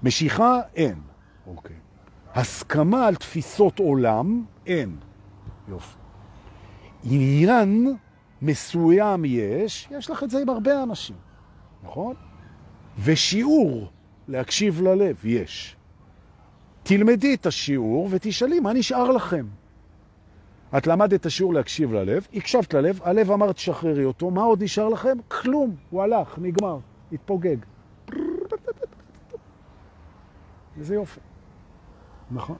משיכה, אין. אוקיי. הסכמה על תפיסות עולם, אין. יופי. עניין מסוים יש, יש לך את זה עם הרבה אנשים, נכון? ושיעור להקשיב ללב יש. תלמדי את השיעור ותשאלי מה נשאר לכם. את למדת את השיעור להקשיב ללב, הקשבת ללב, הלב אמר תשחררי אותו, מה עוד נשאר לכם? כלום, הוא הלך, נגמר, התפוגג. וזה יופי. נכון.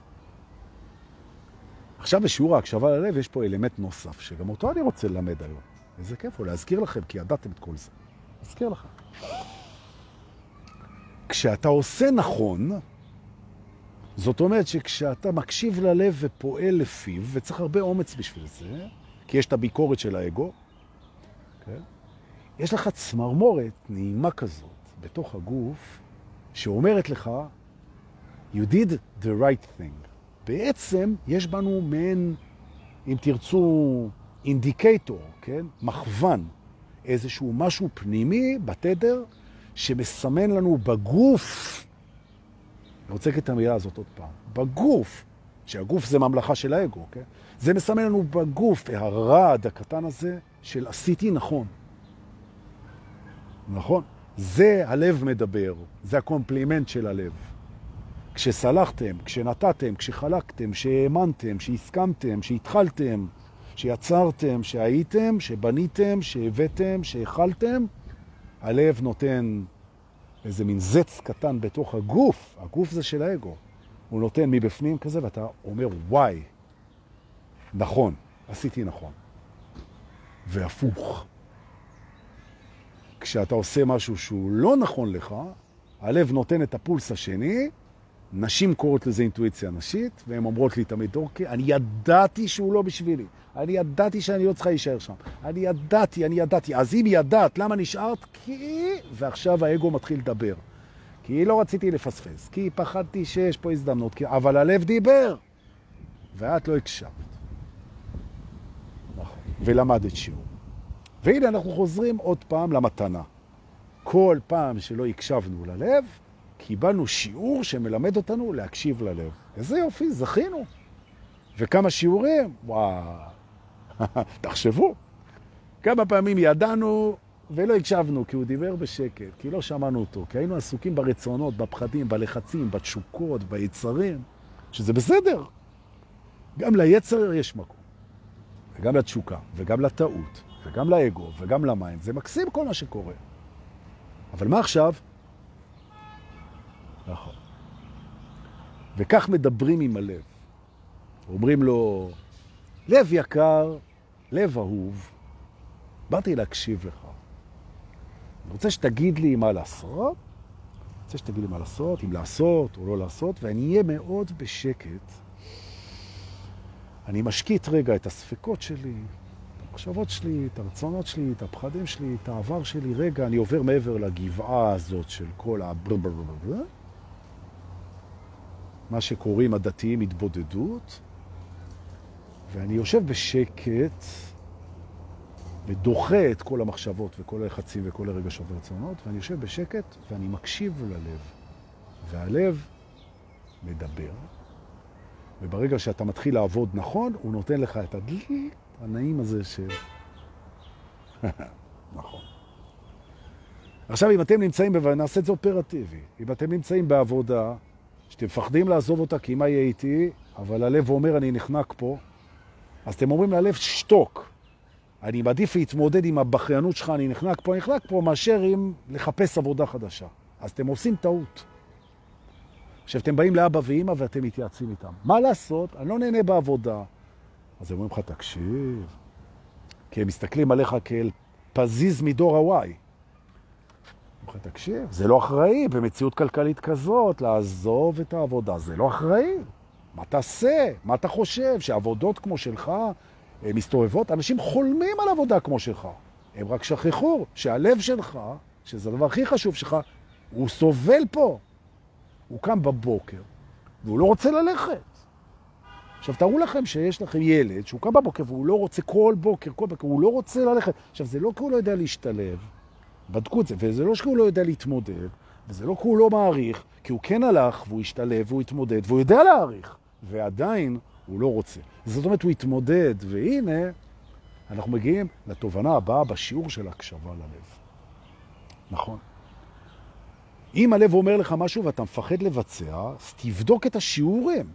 עכשיו בשיעור ההקשבה ללב יש פה אלמנט נוסף, שגם אותו אני רוצה ללמד היום. איזה כיף הוא להזכיר לכם, כי ידעתם את כל זה. להזכיר לכם. כשאתה עושה נכון, זאת אומרת שכשאתה מקשיב ללב ופועל לפיו, וצריך הרבה אומץ בשביל זה, כי יש את הביקורת של האגו, כן? יש לך צמרמורת נעימה כזאת בתוך הגוף, שאומרת לך, you did the right thing. בעצם יש בנו מעין, אם תרצו, אינדיקטור, כן? מכוון, איזשהו משהו פנימי בתדר שמסמן לנו בגוף, אני רוצה להגיד את המילה הזאת עוד פעם, בגוף, שהגוף זה ממלכה של האגו, כן? זה מסמן לנו בגוף, הרעד הקטן הזה של עשיתי נכון. נכון? זה הלב מדבר, זה הקומפלימנט של הלב. כשסלחתם, כשנתתם, כשחלקתם, שהאמנתם, שהסכמתם, שהתחלתם, שיצרתם, שהייתם, שבניתם, שהבאתם, שהאכלתם, הלב נותן איזה מין זץ קטן בתוך הגוף, הגוף זה של האגו. הוא נותן מבפנים כזה, ואתה אומר, וואי, נכון, עשיתי נכון. והפוך. כשאתה עושה משהו שהוא לא נכון לך, הלב נותן את הפולס השני, נשים קוראות לזה אינטואיציה נשית, והן אומרות לי תמיד, אוקיי, אני ידעתי שהוא לא בשבילי. אני ידעתי שאני לא צריכה להישאר שם. אני ידעתי, אני ידעתי. אז אם ידעת, למה נשארת? כי... ועכשיו האגו מתחיל לדבר. כי לא רציתי לפספס, כי פחדתי שיש פה הזדמנות, כי... אבל הלב דיבר, ואת לא הקשבת. נכון. ולמדת שיעור. והנה אנחנו חוזרים עוד פעם למתנה. כל פעם שלא הקשבנו ללב, קיבלנו שיעור שמלמד אותנו להקשיב ללב. איזה יופי, זכינו. וכמה שיעורים, וואו, תחשבו. כמה פעמים ידענו ולא הקשבנו, כי הוא דיבר בשקט, כי לא שמענו אותו, כי היינו עסוקים ברצונות, בפחדים, בלחצים, בתשוקות, ביצרים, שזה בסדר. גם ליצר יש מקום, וגם לתשוקה, וגם לטעות, וגם לאגו, וגם למים. זה מקסים כל מה שקורה. אבל מה עכשיו? נכון. וכך מדברים עם הלב. אומרים לו, לב יקר, לב אהוב, באתי להקשיב לך. אני רוצה שתגיד לי מה לעשות, אני רוצה שתגיד לי מה לעשות, אם לעשות או לא לעשות, ואני אהיה מאוד בשקט. אני משקיט רגע את הספקות שלי, את המחשבות שלי, את הרצונות שלי, את הפחדים שלי, את העבר שלי. רגע, אני עובר מעבר לגבעה הזאת של כל הברברברבר. מה שקוראים הדתיים התבודדות, ואני יושב בשקט ודוחה את כל המחשבות וכל הלחצים וכל הרגשות ורצונות, ואני יושב בשקט ואני מקשיב ללב. והלב מדבר, וברגע שאתה מתחיל לעבוד נכון, הוא נותן לך את הדליק הנעים הזה של... נכון. עכשיו, אם אתם נמצאים, נעשה את זה אופרטיבי, אם אתם נמצאים בעבודה, שאתם מפחדים לעזוב אותה כי מה יהיה איתי, אבל הלב אומר, אני נחנק פה, אז אתם אומרים ללב, שתוק. אני מעדיף להתמודד עם הבחיינות שלך, אני נחנק פה, אני נחנק פה, מאשר עם לחפש עבודה חדשה. אז אתם עושים טעות. עכשיו, אתם באים לאבא ואמא ואתם מתייעצים איתם. מה לעשות? אני לא נהנה בעבודה. אז הם אומרים לך, תקשיב, כי הם מסתכלים עליך כאל פזיז מדור הוואי. אומרים לך, תקשיב, זה לא אחראי במציאות כלכלית כזאת לעזוב את העבודה, זה לא אחראי. מה תעשה? מה אתה חושב? שעבודות כמו שלך אה, מסתובבות? אנשים חולמים על עבודה כמו שלך. הם רק שכחו שהלב שלך, שזה הדבר הכי חשוב שלך, הוא סובל פה. הוא קם בבוקר, והוא לא רוצה ללכת. עכשיו, תארו לכם שיש לכם ילד שהוא קם בבוקר והוא לא רוצה כל בוקר, כל בוקר, הוא לא רוצה ללכת. עכשיו, זה לא כי הוא לא יודע להשתלב, בדקו את זה, וזה לא כי הוא לא יודע להתמודד, וזה לא כי הוא לא מעריך, כי הוא כן הלך והוא השתלב והוא התמודד והוא יודע להעריך. ועדיין הוא לא רוצה. זאת אומרת, הוא התמודד, והנה, אנחנו מגיעים לתובנה הבאה בשיעור של הקשבה ללב. נכון. אם הלב אומר לך משהו ואתה מפחד לבצע, אז תבדוק את השיעורים.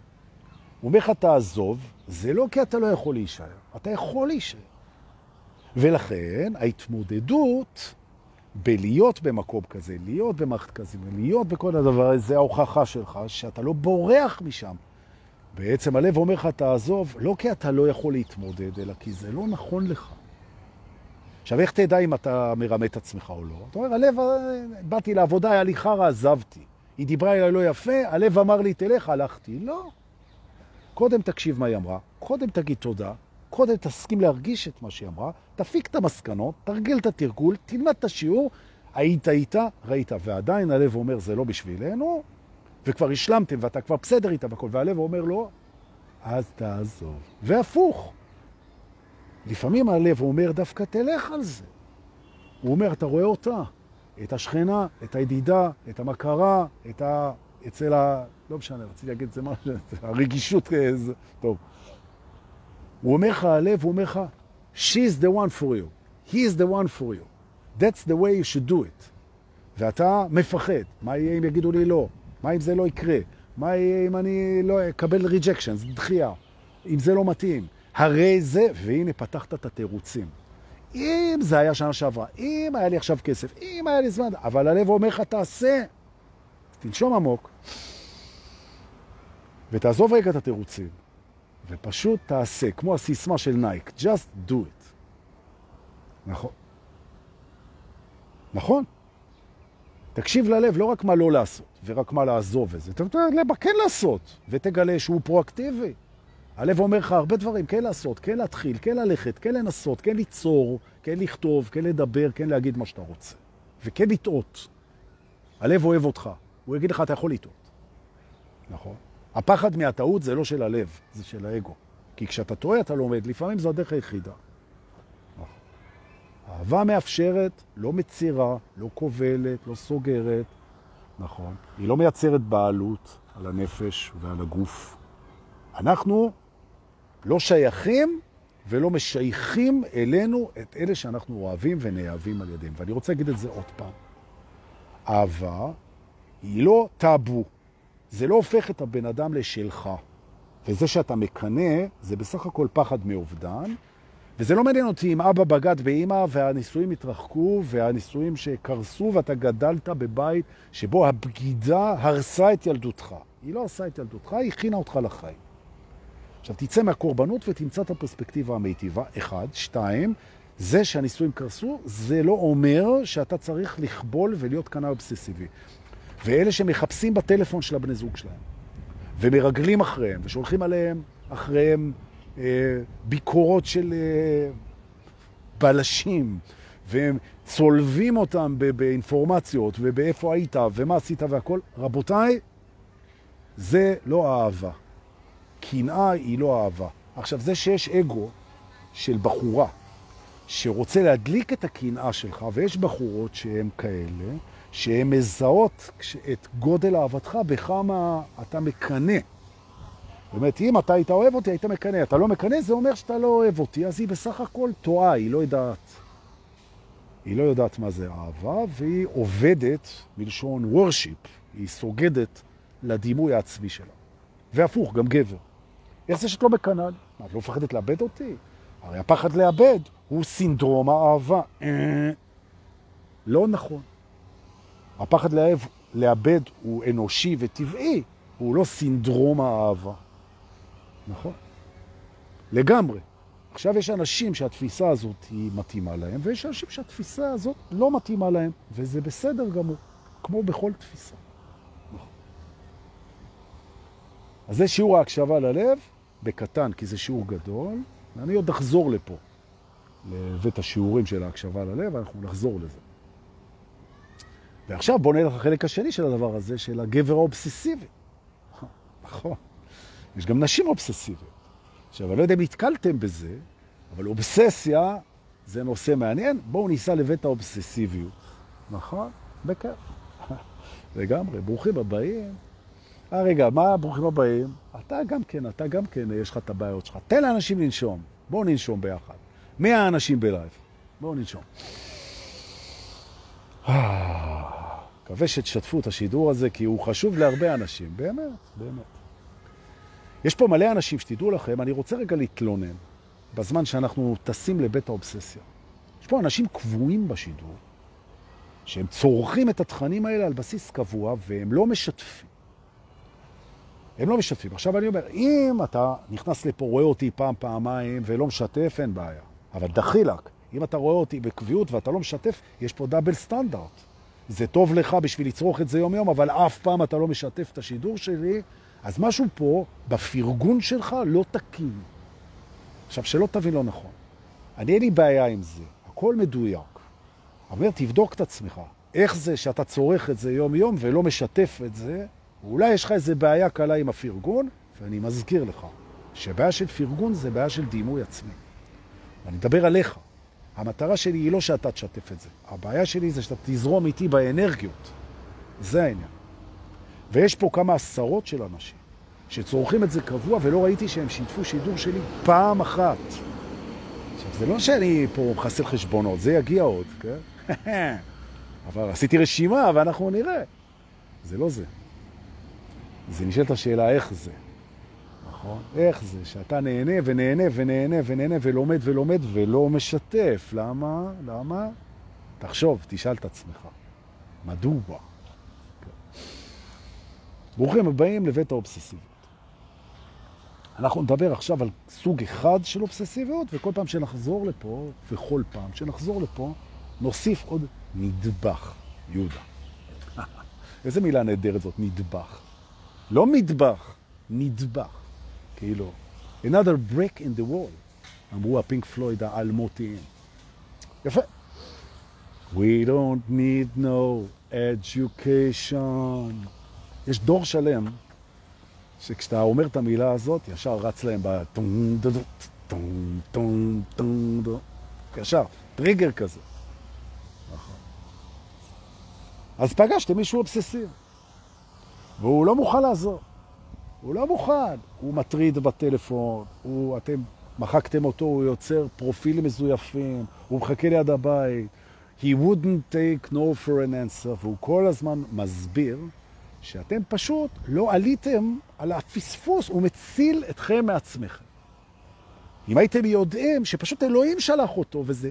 הוא אומר לך, תעזוב, זה לא כי אתה לא יכול להישאר, אתה יכול להישאר. ולכן ההתמודדות בלהיות במקום כזה, להיות במערכת כזה, להיות בכל הדבר הזה, זה ההוכחה שלך שאתה לא בורח משם. בעצם הלב אומר לך, תעזוב, לא כי אתה לא יכול להתמודד, אלא כי זה לא נכון לך. עכשיו, איך תדע אם אתה מרמה את עצמך או לא? אתה אומר, הלב, באתי לעבודה, היה לי חרא, עזבתי. היא דיברה אליי לא יפה, הלב אמר לי, תלך, הלכתי. לא. קודם תקשיב מה היא אמרה, קודם תגיד תודה, קודם תסכים להרגיש את מה שהיא אמרה, תפיק את המסקנות, תרגיל את התרגול, תלמד את השיעור, היית איתה, ראית, ועדיין הלב אומר, זה לא בשבילנו, וכבר השלמתם ואתה כבר בסדר איתה והכל, והלב אומר לו, אז תעזוב. והפוך. לפעמים הלב אומר, דווקא תלך על זה. הוא אומר, אתה רואה אותה, את השכנה, את הידידה, את המכרה, את ה... אצל ה... לא משנה, רציתי להגיד את זה משהו, הרגישות, זה... טוב. הוא אומר לך, הלב, הוא אומר לך, she's the one for you, he is the one for you. That's the way you should do it. ואתה מפחד, מה יהיה אם יגידו לי לא? מה אם זה לא יקרה? מה יהיה אם אני לא אקבל rejection, דחייה? אם זה לא מתאים? הרי זה, והנה פתחת את התירוצים. אם זה היה שנה שעברה, אם היה לי עכשיו כסף, אם היה לי זמן, אבל הלב אומר לך, תעשה. תנשום עמוק, ותעזוב רגע את התירוצים, ופשוט תעשה, כמו הסיסמה של נייק, just do it. נכון. נכון. תקשיב ללב, לא רק מה לא לעשות, ורק מה לעזוב וזה. אתה יודע, לב, כן לעשות, ותגלה שהוא פרואקטיבי. הלב אומר לך הרבה דברים, כן לעשות, כן להתחיל, כן ללכת, כן לנסות, כן ליצור, כן לכתוב, כן לדבר, כן להגיד מה שאתה רוצה. וכן לטעות. הלב אוהב אותך. הוא יגיד לך, אתה יכול לטעות. נכון. הפחד מהטעות זה לא של הלב, זה של האגו. כי כשאתה טועה אתה לומד, לפעמים זו הדרך היחידה. אהבה מאפשרת, לא מצירה, לא כובלת, לא סוגרת, נכון. היא לא מייצרת בעלות על הנפש ועל הגוף. אנחנו לא שייכים ולא משייכים אלינו את אלה שאנחנו אוהבים ונאהבים על ידיהם. ואני רוצה להגיד את זה עוד פעם. אהבה היא לא טאבו. זה לא הופך את הבן אדם לשלך. וזה שאתה מקנה, זה בסך הכל פחד מאובדן, וזה לא מעניין אותי אם אבא בגד באמא והנישואים התרחקו והנישואים שקרסו ואתה גדלת בבית שבו הבגידה הרסה את ילדותך. היא לא הרסה את ילדותך, היא הכינה אותך לחיים. עכשיו תצא מהקורבנות ותמצא את הפרספקטיבה המיטיבה, אחד. שתיים, זה שהנישואים קרסו, זה לא אומר שאתה צריך לכבול ולהיות קנה אובססיבי. ואלה שמחפשים בטלפון של הבני זוג שלהם, ומרגלים אחריהם, ושולחים עליהם אחריהם אה, ביקורות של אה, בלשים, והם צולבים אותם באינפורמציות, ובאיפה היית, ומה עשית והכל, רבותיי, זה לא אהבה. קנאה היא לא אהבה. עכשיו, זה שיש אגו של בחורה שרוצה להדליק את הקנאה שלך, ויש בחורות שהן כאלה, שהן מזהות את גודל אהבתך בכמה אתה מקנה. זאת אומרת, אם אתה היית אוהב אותי, היית מקנה. אתה לא מקנה, זה אומר שאתה לא אוהב אותי, אז היא בסך הכל טועה, היא לא יודעת. היא לא יודעת מה זה אהבה, והיא עובדת, מלשון worship, היא סוגדת לדימוי העצמי שלה. והפוך, גם גבר. איך זה שאת לא מקנה? מה, את לא מפחדת לאבד אותי? הרי הפחד לאבד הוא סינדרום האהבה. אה, לא נכון. הפחד לאהב, לאבד הוא אנושי וטבעי, הוא לא סינדרום האהבה. נכון? לגמרי. עכשיו יש אנשים שהתפיסה הזאת היא מתאימה להם, ויש אנשים שהתפיסה הזאת לא מתאימה להם, וזה בסדר גמור, כמו בכל תפיסה. נכון. אז זה שיעור ההקשבה ללב, בקטן, כי זה שיעור גדול, ואני עוד אחזור לפה, לבית השיעורים של ההקשבה ללב, ואנחנו נחזור לזה. ועכשיו בוא נלך לחלק השני של הדבר הזה, של הגבר האובססיבי. נכון. יש גם נשים אובססיביות. עכשיו, אני לא יודע אם התקלתם בזה, אבל אובססיה זה נושא מעניין. בואו ניסע לבית האובססיביות. נכון? בכיף. לגמרי. ברוכים הבאים. אה, רגע, מה ברוכים הבאים? אתה גם כן, אתה גם כן, יש לך את הבעיות שלך. תן לאנשים לנשום. בואו ננשום ביחד. מי האנשים בלייב? בואו ננשום. מקווה שתשתפו את השידור הזה, כי הוא חשוב להרבה אנשים. באמת, באמת. יש פה מלא אנשים שתדעו לכם, אני רוצה רגע להתלונן, בזמן שאנחנו טסים לבית האובססיה. יש פה אנשים קבועים בשידור, שהם צורכים את התכנים האלה על בסיס קבוע, והם לא משתפים. הם לא משתפים. עכשיו אני אומר, אם אתה נכנס לפה, רואה אותי פעם, פעמיים, ולא משתף, אין בעיה. אבל דחילק, אם אתה רואה אותי בקביעות ואתה לא משתף, יש פה דאבל סטנדרט. זה טוב לך בשביל לצרוך את זה יום-יום, אבל אף פעם אתה לא משתף את השידור שלי, אז משהו פה בפרגון שלך לא תקין. עכשיו, שלא תבין לא נכון. אני אין לי בעיה עם זה, הכל מדויק. אומר, תבדוק את עצמך. איך זה שאתה צורך את זה יום-יום ולא משתף את זה? אולי יש לך איזה בעיה קלה עם הפרגון, ואני מזכיר לך שבעיה של פרגון זה בעיה של דימוי עצמי. ואני מדבר עליך. המטרה שלי היא לא שאתה תשתף את זה. הבעיה שלי זה שאתה תזרום איתי באנרגיות. זה העניין. ויש פה כמה עשרות של אנשים שצורכים את זה קבוע, ולא ראיתי שהם שיתפו שידור שלי פעם אחת. עכשיו, זה לא שאני פה מחסל חשבונות, זה יגיע עוד, כן? אבל עשיתי רשימה ואנחנו נראה. זה לא זה. זה נשאלת השאלה איך זה. נכון? איך זה שאתה נהנה ונהנה ונהנה ונהנה ולומד ולומד ולא משתף? למה? למה? תחשוב, תשאל את עצמך. מדוע? ברוכים הבאים לבית האובססיביות. אנחנו נדבר עכשיו על סוג אחד של אובססיביות, וכל פעם שנחזור לפה, וכל פעם שנחזור לפה, נוסיף עוד נדבך, יהודה. איזה מילה נהדרת זאת, נדבך. לא מטבח, נדבך. כאילו, another break in the wall, אמרו הפינק פלויד האלמותיים. יפה. We don't need no education. יש דור שלם שכשאתה אומר את המילה הזאת, ישר רץ להם דו ישר, טריגר כזה. אז פגשתם מישהו אובססיב, והוא לא מוכן לעזור. הוא לא מוכן. הוא מטריד בטלפון, הוא, אתם מחקתם אותו, הוא יוצר פרופילים מזויפים, הוא מחכה ליד הבית. He wouldn't take no for an answer, והוא כל הזמן מסביר שאתם פשוט לא עליתם על הפספוס, הוא מציל אתכם מעצמכם. אם הייתם יודעים שפשוט אלוהים שלח אותו, וזה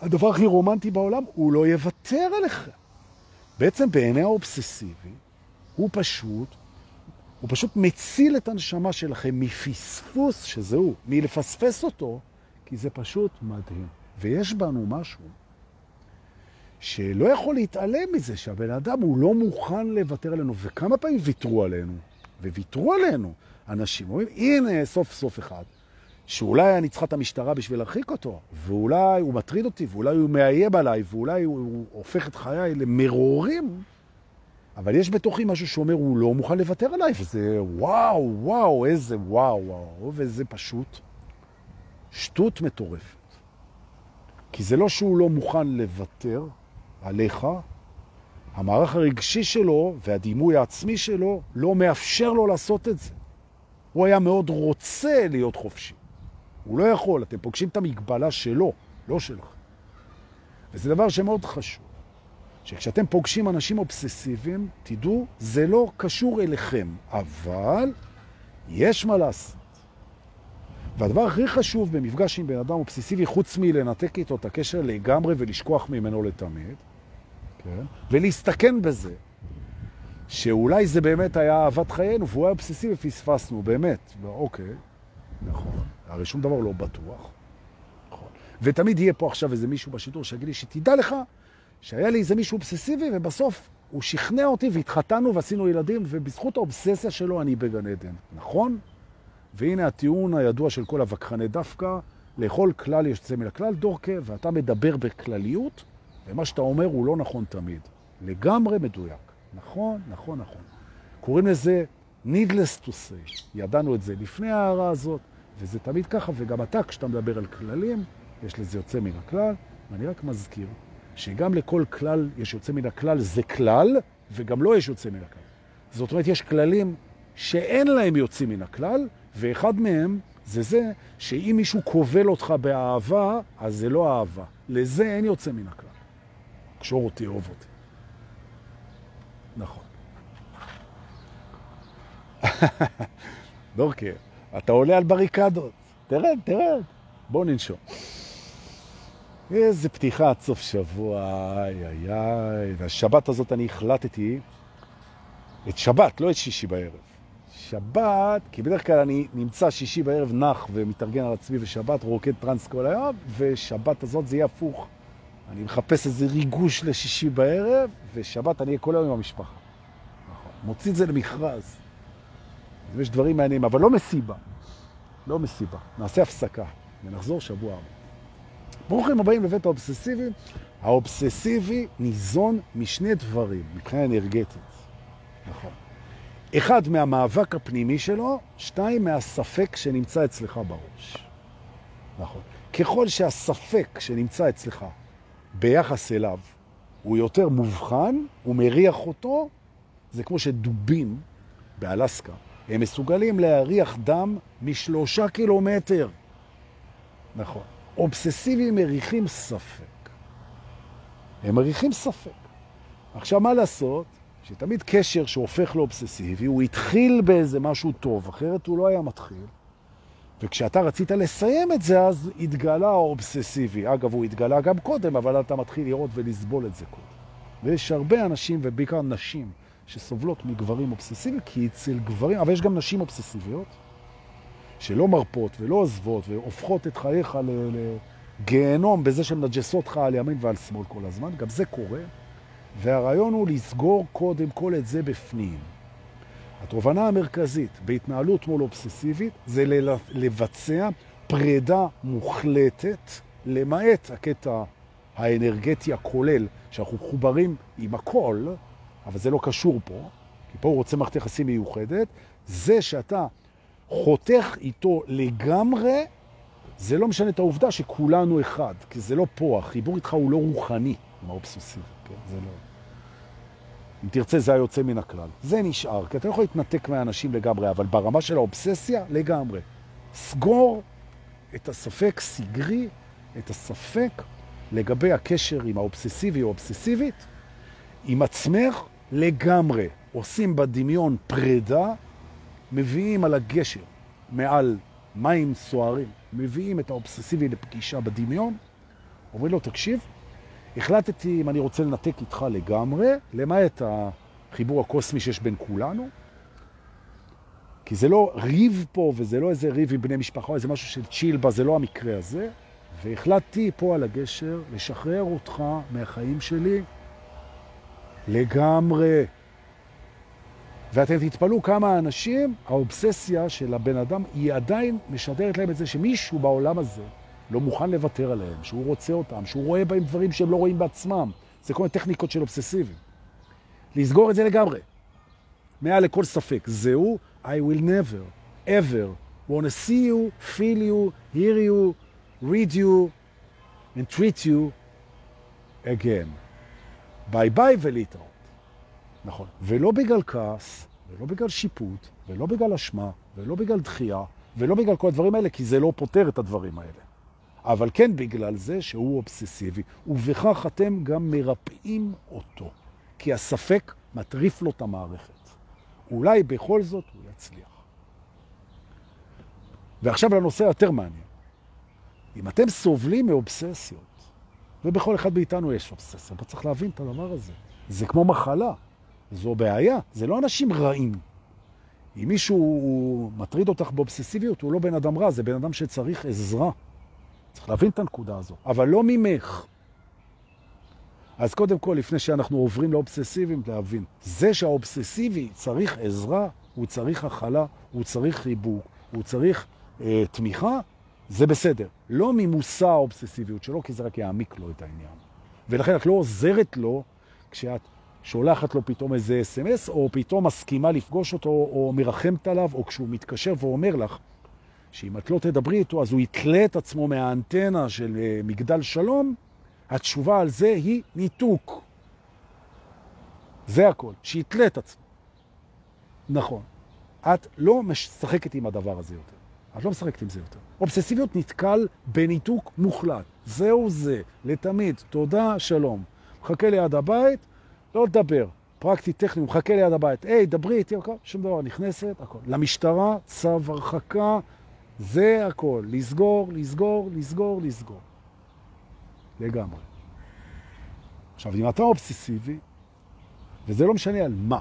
הדבר הכי רומנטי בעולם, הוא לא יוותר עליכם. בעצם בעיני האובססיבי, הוא פשוט הוא פשוט מציל את הנשמה שלכם מפספוס, שזהו, מלפספס אותו, כי זה פשוט מדהים. ויש בנו משהו שלא יכול להתעלם מזה שהבן אדם הוא לא מוכן לוותר עלינו. וכמה פעמים ויתרו עלינו? וויתרו עלינו אנשים. אומרים, הנה, סוף סוף אחד, שאולי אני צריכה את המשטרה בשביל להרחיק אותו, ואולי הוא מטריד אותי, ואולי הוא מאיים עליי, ואולי הוא, הוא הופך את חיי למרורים. אבל יש בתוכי משהו שאומר, הוא לא מוכן לוותר עליי, וזה וואו, וואו, איזה וואו, וואו, וזה פשוט שטות מטורפת. כי זה לא שהוא לא מוכן לוותר עליך, המערך הרגשי שלו והדימוי העצמי שלו לא מאפשר לו לעשות את זה. הוא היה מאוד רוצה להיות חופשי. הוא לא יכול, אתם פוגשים את המגבלה שלו, לא שלך. וזה דבר שמאוד חשוב. שכשאתם פוגשים אנשים אובססיביים, תדעו, זה לא קשור אליכם, אבל יש מה לעשות. והדבר הכי חשוב במפגש עם בן אדם אובססיבי, חוץ מלנתק איתו את הקשר לגמרי ולשכוח ממנו לתמיד, כן? ולהסתכן בזה, שאולי זה באמת היה אהבת חיינו, והוא היה אובססיבי ופספסנו, באמת. אוקיי, נכון. הרי שום דבר לא בטוח. נכון. ותמיד יהיה פה עכשיו איזה מישהו בשידור שיגיד לי שתדע לך שהיה לי איזה מישהו אובססיבי, ובסוף הוא שכנע אותי והתחתנו ועשינו ילדים, ובזכות האובססיה שלו אני בגן עדן. נכון? והנה הטיעון הידוע של כל הווכחני דווקא, לאכול כלל יש צא מן הכלל, דורקה, ואתה מדבר בכלליות, ומה שאתה אומר הוא לא נכון תמיד. לגמרי מדויק. נכון, נכון, נכון. קוראים לזה needless to say. ידענו את זה לפני ההערה הזאת, וזה תמיד ככה, וגם אתה, כשאתה מדבר על כללים, יש לזה יוצא מן הכלל, ואני רק מזכיר שגם לכל כלל יש יוצא מן הכלל, זה כלל, וגם לא יש יוצא מן הכלל. זאת אומרת, יש כללים שאין להם יוצאים מן הכלל, ואחד מהם זה זה שאם מישהו קובל אותך באהבה, אז זה לא אהבה. לזה אין יוצא מן הכלל. קשור אותי, אוהב אותי. נכון. דורקי, אתה עולה על בריקדות. תרד, תרד. בוא ננשום. איזה פתיחה עד סוף שבוע, איי איי איי. והשבת הזאת אני החלטתי את שבת, לא את שישי בערב. שבת, כי בדרך כלל אני נמצא שישי בערב נח ומתארגן על עצמי, ושבת רוקד טרנס כל היום, ושבת הזאת זה יהיה הפוך. אני מחפש איזה ריגוש לשישי בערב, ושבת אני אהיה כל היום עם המשפחה. נכון. מוציא את זה למכרז. יש דברים מעניינים, אבל לא מסיבה. לא מסיבה. נעשה הפסקה ונחזור שבוע הבא. ברוכים הבאים לבית האובססיבי. האובססיבי ניזון משני דברים מבחינה אנרגטית. נכון. אחד, מהמאבק הפנימי שלו, שתיים, מהספק שנמצא אצלך בראש. נכון. ככל שהספק שנמצא אצלך ביחס אליו הוא יותר מובחן, הוא מריח אותו, זה כמו שדובים באלסקה, הם מסוגלים להריח דם משלושה קילומטר. נכון. אובססיביים מריחים ספק. הם מריחים ספק. עכשיו, מה לעשות? שתמיד קשר שהופך לאובססיבי, הוא התחיל באיזה משהו טוב, אחרת הוא לא היה מתחיל. וכשאתה רצית לסיים את זה, אז התגלה האובססיבי. אגב, הוא התגלה גם קודם, אבל אתה מתחיל לראות ולסבול את זה קודם. ויש הרבה אנשים, ובעיקר נשים, שסובלות מגברים אובססיביים, כי אצל גברים, אבל יש גם נשים אובססיביות, שלא מרפות ולא עוזבות, והופכות את חייך לגיהנום בזה שהן נג'סות לך על ימין ועל שמאל כל הזמן. גם זה קורה. והרעיון הוא לסגור קודם כל את זה בפנים. התובנה המרכזית בהתנהלות מול אובססיבית זה לבצע פרידה מוחלטת, למעט הקטע האנרגטי הכולל, שאנחנו חוברים עם הכל, אבל זה לא קשור פה, כי פה הוא רוצה מערכת יחסים מיוחדת, זה שאתה חותך איתו לגמרי, זה לא משנה את העובדה שכולנו אחד, כי זה לא פה, החיבור איתך הוא לא רוחני עם האובססיבי, כן? זה לא... אם תרצה, זה היוצא מן הכלל. זה נשאר, כי אתה לא יכול להתנתק מהאנשים לגמרי, אבל ברמה של האובססיה, לגמרי. סגור את הספק, סגרי את הספק לגבי הקשר עם האובססיבי או אובססיבית, עם עצמך לגמרי. עושים בדמיון פרידה, מביאים על הגשר מעל מים סוערים, מביאים את האובססיבי לפגישה בדמיון, אומרים לו, תקשיב, החלטתי אם אני רוצה לנתק איתך לגמרי, למעט החיבור הקוסמי שיש בין כולנו, כי זה לא ריב פה, וזה לא איזה ריב עם בני משפחה, איזה משהו של צ'יל בה, זה לא המקרה הזה. והחלטתי פה על הגשר לשחרר אותך מהחיים שלי לגמרי. ואתם תתפלאו כמה אנשים, האובססיה של הבן אדם היא עדיין משדרת להם את זה שמישהו בעולם הזה לא מוכן לוותר עליהם, שהוא רוצה אותם, שהוא רואה בהם דברים שהם לא רואים בעצמם. זה כל מיני טכניקות של אובססיבים. לסגור את זה לגמרי. מעל לכל ספק. זהו, I will never, ever, want to see you, feel you, hear you, read you, and treat you again. ביי ביי ולהתראות. נכון. ולא בגלל כעס, ולא בגלל שיפוט, ולא בגלל אשמה, ולא בגלל דחייה, ולא בגלל כל הדברים האלה, כי זה לא פותר את הדברים האלה. אבל כן בגלל זה שהוא אובססיבי, ובכך אתם גם מרפאים אותו, כי הספק מטריף לו את המערכת. אולי בכל זאת הוא יצליח. ועכשיו לנושא יותר מעניין. אם אתם סובלים מאובססיות, ובכל אחד מאיתנו יש אובססיה, אתה צריך להבין את הדבר הזה. זה כמו מחלה, זו בעיה, זה לא אנשים רעים. אם מישהו מטריד אותך באובססיביות, הוא לא בן אדם רע, זה בן אדם שצריך עזרה. צריך להבין את הנקודה הזו, אבל לא ממך. אז קודם כל, לפני שאנחנו עוברים לאובססיביים, להבין, זה שהאובססיבי צריך עזרה, הוא צריך הכלה, הוא צריך חיבוק, הוא צריך אה, תמיכה, זה בסדר. לא ממוסע האובססיביות שלו, כי זה רק יעמיק לו את העניין. ולכן את לא עוזרת לו כשאת שולחת לו פתאום איזה אס.אם.אס, או פתאום מסכימה לפגוש אותו, או מרחמת עליו, או כשהוא מתקשר ואומר לך, שאם את לא תדברי איתו, אז הוא יתלה את עצמו מהאנטנה של אה, מגדל שלום, התשובה על זה היא ניתוק. זה הכל, שיתלה את עצמו. נכון. את לא משחקת עם הדבר הזה יותר. את לא משחקת עם זה יותר. אובססיביות נתקל בניתוק מוחלט. זהו זה, לתמיד. תודה, שלום. מחכה ליד הבית, לא לדבר. פרקטי טכני, מחכה ליד הבית. היי, דברי איתי, שום דבר, נכנסת, הכל. למשטרה, צו הרחקה, זה הכל. לסגור, לסגור, לסגור, לסגור. לגמרי. עכשיו, אם אתה אובססיבי, וזה לא משנה על מה,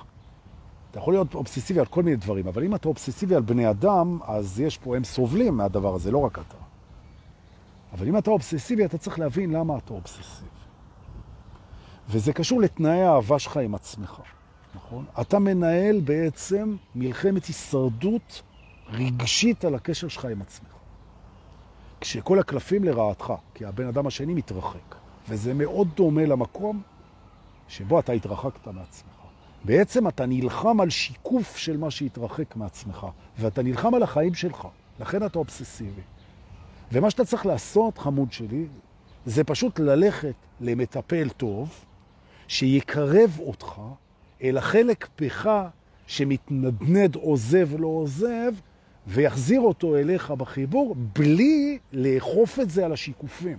אתה יכול להיות אובססיבי על כל מיני דברים, אבל אם אתה אובססיבי על בני אדם, אז יש פה, הם סובלים מהדבר הזה, לא רק אתה. אבל אם אתה אובססיבי, אתה צריך להבין למה אתה אובססיבי. וזה קשור לתנאי האהבה שלך עם עצמך, נכון? אתה מנהל בעצם מלחמת הישרדות רגשית על הקשר שלך עם עצמך. כשכל הקלפים לרעתך, כי הבן אדם השני מתרחק, וזה מאוד דומה למקום שבו אתה התרחקת מעצמך. בעצם אתה נלחם על שיקוף של מה שהתרחק מעצמך, ואתה נלחם על החיים שלך, לכן אתה אובססיבי. ומה שאתה צריך לעשות, חמוד שלי, זה פשוט ללכת למטפל טוב, שיקרב אותך את החלק בך שמתנדנד, עוזב, לא עוזב, ויחזיר אותו אליך בחיבור, בלי לאכוף את זה על השיקופים.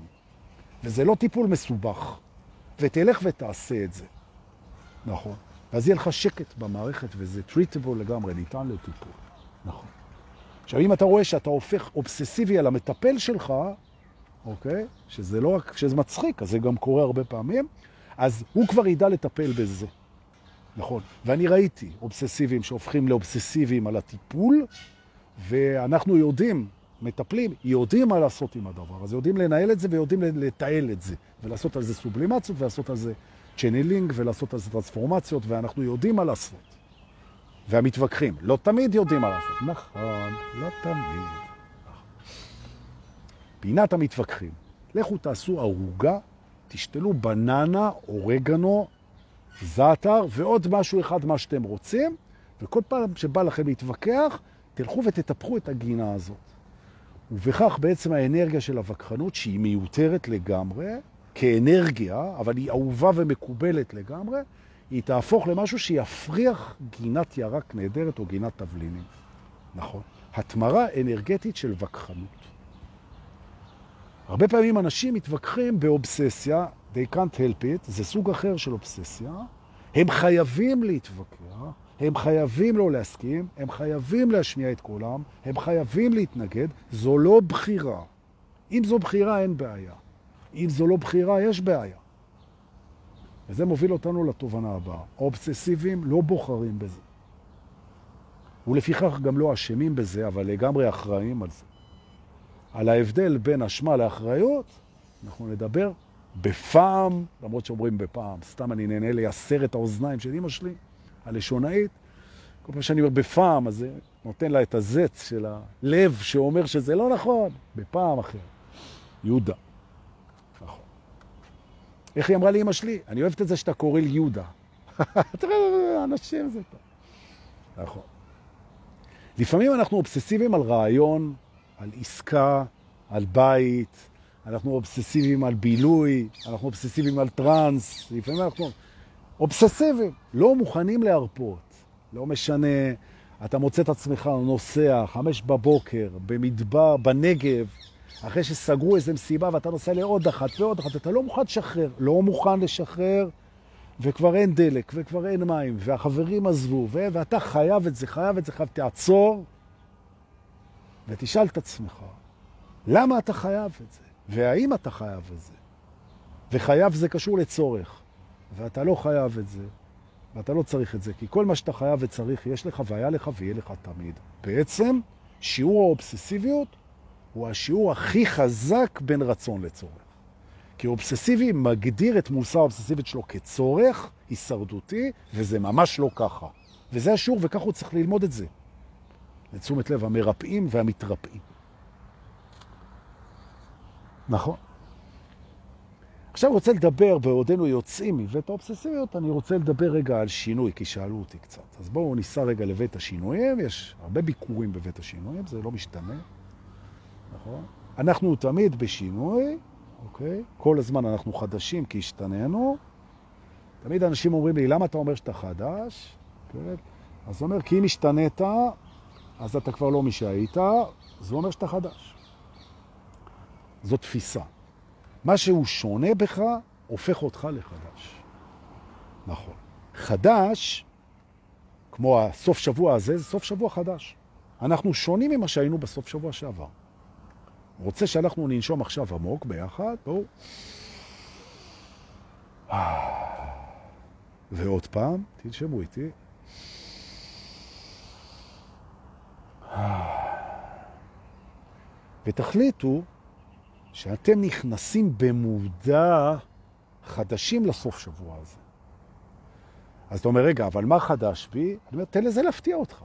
וזה לא טיפול מסובך. ותלך ותעשה את זה. נכון. ואז יהיה לך שקט במערכת, וזה treatable לגמרי, ניתן לטיפול. נכון. עכשיו, אם אתה רואה שאתה הופך אובססיבי על המטפל שלך, אוקיי? שזה לא רק, שזה מצחיק, אז זה גם קורה הרבה פעמים, אז הוא כבר ידע לטפל בזה. נכון. ואני ראיתי אובססיביים שהופכים לאובססיביים על הטיפול, ואנחנו יודעים, מטפלים, יודעים מה לעשות עם הדבר הזה, יודעים לנהל את זה ויודעים לתעל את זה, ולעשות על זה סובלימציות ולעשות על זה צ'נלינג ולעשות על זה טרנספורמציות, ואנחנו יודעים מה לעשות. והמתווכחים לא תמיד יודעים מה לעשות. נכון, לא תמיד. פינת המתווכחים. לכו תעשו ערוגה, תשתלו בננה, אורגנו, זעתר ועוד משהו אחד מה שאתם רוצים, וכל פעם שבא לכם להתווכח, תלכו ותטפחו את הגינה הזאת. ובכך בעצם האנרגיה של הווכחנות, שהיא מיותרת לגמרי, כאנרגיה, אבל היא אהובה ומקובלת לגמרי, היא תהפוך למשהו שיפריח גינת ירק נהדרת או גינת תבלינים. נכון. התמרה אנרגטית של וכחנות. הרבה פעמים אנשים מתווכחים באובססיה, they can't help it, זה סוג אחר של אובססיה, הם חייבים להתווכח, הם חייבים לא להסכים, הם חייבים להשמיע את קולם, הם חייבים להתנגד, זו לא בחירה. אם זו בחירה, אין בעיה. אם זו לא בחירה, יש בעיה. וזה מוביל אותנו לתובנה הבאה. האובססיביים לא בוחרים בזה. ולפיכך גם לא אשמים בזה, אבל לגמרי אחראים על זה. על ההבדל בין אשמה לאחריות, אנחנו נדבר בפעם, למרות שאומרים בפעם, סתם אני נהנה לייסר את האוזניים של אמא שלי, הלשונאית. כל פעם שאני אומר בפעם, אז זה נותן לה את הזץ של הלב שאומר שזה לא נכון, בפעם אחרת. יהודה. נכון. איך היא אמרה לי אמא שלי? אני אוהבת את זה שאתה קורא לי יהודה. אנשים זה טוב. נכון. לפעמים אנחנו אובססיביים על רעיון, על עסקה, על בית, אנחנו אובססיביים על בילוי, אנחנו אובססיביים על טרנס, לפעמים אנחנו אובססיביים, לא מוכנים להרפות. לא משנה, אתה מוצא את עצמך נוסע חמש בבוקר במדבר, בנגב, אחרי שסגרו איזה מסיבה ואתה נוסע לעוד אחת ועוד אחת, אתה לא מוכן לשחרר, לא מוכן לשחרר, וכבר אין דלק, וכבר אין מים, והחברים עזבו, ואתה חייב את זה, חייב את זה, חייב, תעצור, ותשאל את עצמך, למה אתה חייב את זה? והאם אתה חייב את זה? וחייב זה קשור לצורך, ואתה לא חייב את זה, ואתה לא צריך את זה, כי כל מה שאתה חייב וצריך, יש לך והיה לך ויהיה לך תמיד. בעצם, שיעור האובססיביות הוא השיעור הכי חזק בין רצון לצורך. כי אובססיבי מגדיר את מושא האובססיבית שלו כצורך הישרדותי, וזה ממש לא ככה. וזה השיעור, וכך הוא צריך ללמוד את זה. לתשומת לב המרפאים והמתרפאים. נכון. עכשיו רוצה לדבר, בעודנו יוצאים מבית האובססיביות, אני רוצה לדבר רגע על שינוי, כי שאלו אותי קצת. אז בואו ניסע רגע לבית השינויים, יש הרבה ביקורים בבית השינויים, זה לא משתנה, נכון? אנחנו תמיד בשינוי, אוקיי? כל הזמן אנחנו חדשים כי השתננו. תמיד אנשים אומרים לי, למה אתה אומר שאתה חדש? כן? אז הוא אומר, כי אם השתנית, אז אתה כבר לא מי שהיית, זה אומר שאתה חדש. זו תפיסה. מה שהוא שונה בך, הופך אותך לחדש. נכון. חדש, כמו הסוף שבוע הזה, זה סוף שבוע חדש. אנחנו שונים ממה שהיינו בסוף שבוע שעבר. רוצה שאנחנו ננשום עכשיו עמוק ביחד? בואו. ועוד פעם, תנשמו איתי. ותחליטו שאתם נכנסים במודע חדשים לסוף שבוע הזה. אז אתה אומר, רגע, אבל מה חדש בי? אני אומר, תן לזה להפתיע אותך.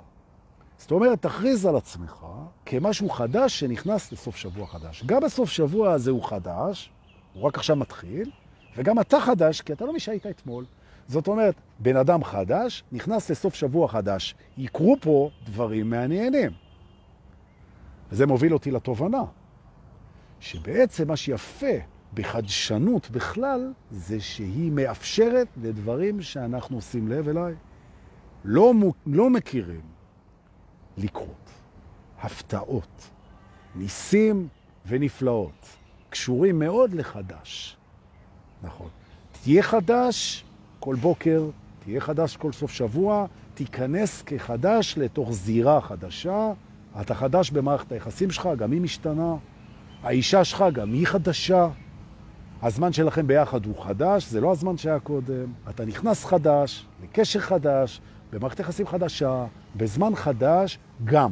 זאת אומרת, תכריז על עצמך כמשהו חדש שנכנס לסוף שבוע חדש. גם בסוף שבוע הזה הוא חדש, הוא רק עכשיו מתחיל, וגם אתה חדש, כי אתה לא מי שהיית אתמול. זאת אומרת, בן אדם חדש נכנס לסוף שבוע חדש. יקרו פה דברים מעניינים. וזה מוביל אותי לתובנה, שבעצם מה שיפה בחדשנות בכלל, זה שהיא מאפשרת לדברים שאנחנו עושים לב אליי, לא, לא מכירים לקרות. הפתעות, ניסים ונפלאות, קשורים מאוד לחדש. נכון. תהיה חדש כל בוקר, תהיה חדש כל סוף שבוע, תיכנס כחדש לתוך זירה חדשה. אתה חדש במערכת היחסים שלך, גם היא משתנה. האישה שלך, גם היא חדשה. הזמן שלכם ביחד הוא חדש, זה לא הזמן שהיה קודם. אתה נכנס חדש, לקשר חדש, במערכת יחסים חדשה, בזמן חדש, גם.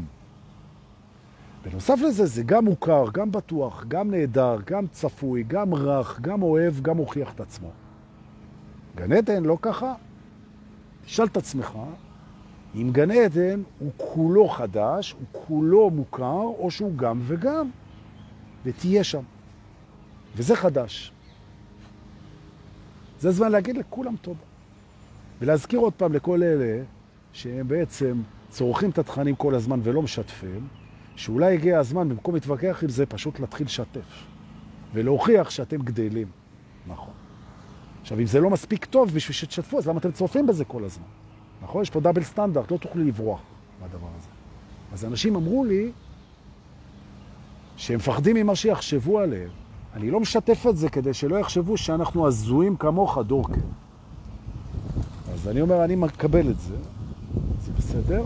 בנוסף לזה, זה גם מוכר, גם בטוח, גם נהדר, גם צפוי, גם רך, גם אוהב, גם הוכיח את עצמו. גן עדן לא ככה. תשאל את עצמך, אם גן עדן הוא כולו חדש, הוא כולו מוכר, או שהוא גם וגם, ותהיה שם. וזה חדש. זה זמן להגיד לכולם תודה. ולהזכיר עוד פעם לכל אלה שהם בעצם צורכים את התכנים כל הזמן ולא משתפים, שאולי הגיע הזמן, במקום להתווכח עם זה, פשוט להתחיל לשתף. ולהוכיח שאתם גדלים. נכון. עכשיו, אם זה לא מספיק טוב בשביל שתשתפו, אז למה אתם צורפים בזה כל הזמן? נכון? יש פה דאבל סטנדרט, לא תוכלו לברוח מהדבר הזה. אז אנשים אמרו לי שהם מפחדים ממה שיחשבו עליהם. אני לא משתף את זה כדי שלא יחשבו שאנחנו הזויים כמוך, דורקר. אז אני אומר, אני מקבל את זה, זה בסדר.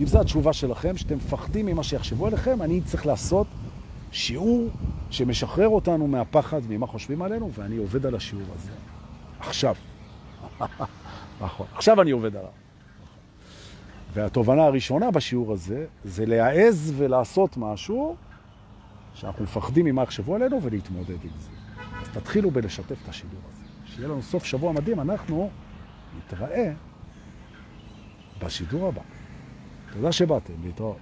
אם זו התשובה שלכם, שאתם מפחדים ממה שיחשבו עליכם, אני צריך לעשות שיעור שמשחרר אותנו מהפחד ממה חושבים עלינו, ואני עובד על השיעור הזה. עכשיו. נכון. עכשיו אני עובד עליו. והתובנה הראשונה בשיעור הזה, זה להעז ולעשות משהו שאנחנו מפחדים ממה יחשבו עלינו ולהתמודד עם זה. אז תתחילו בלשתף את השידור הזה. שיהיה לנו סוף שבוע מדהים, אנחנו נתראה בשידור הבא. תודה שבאתם, להתראות.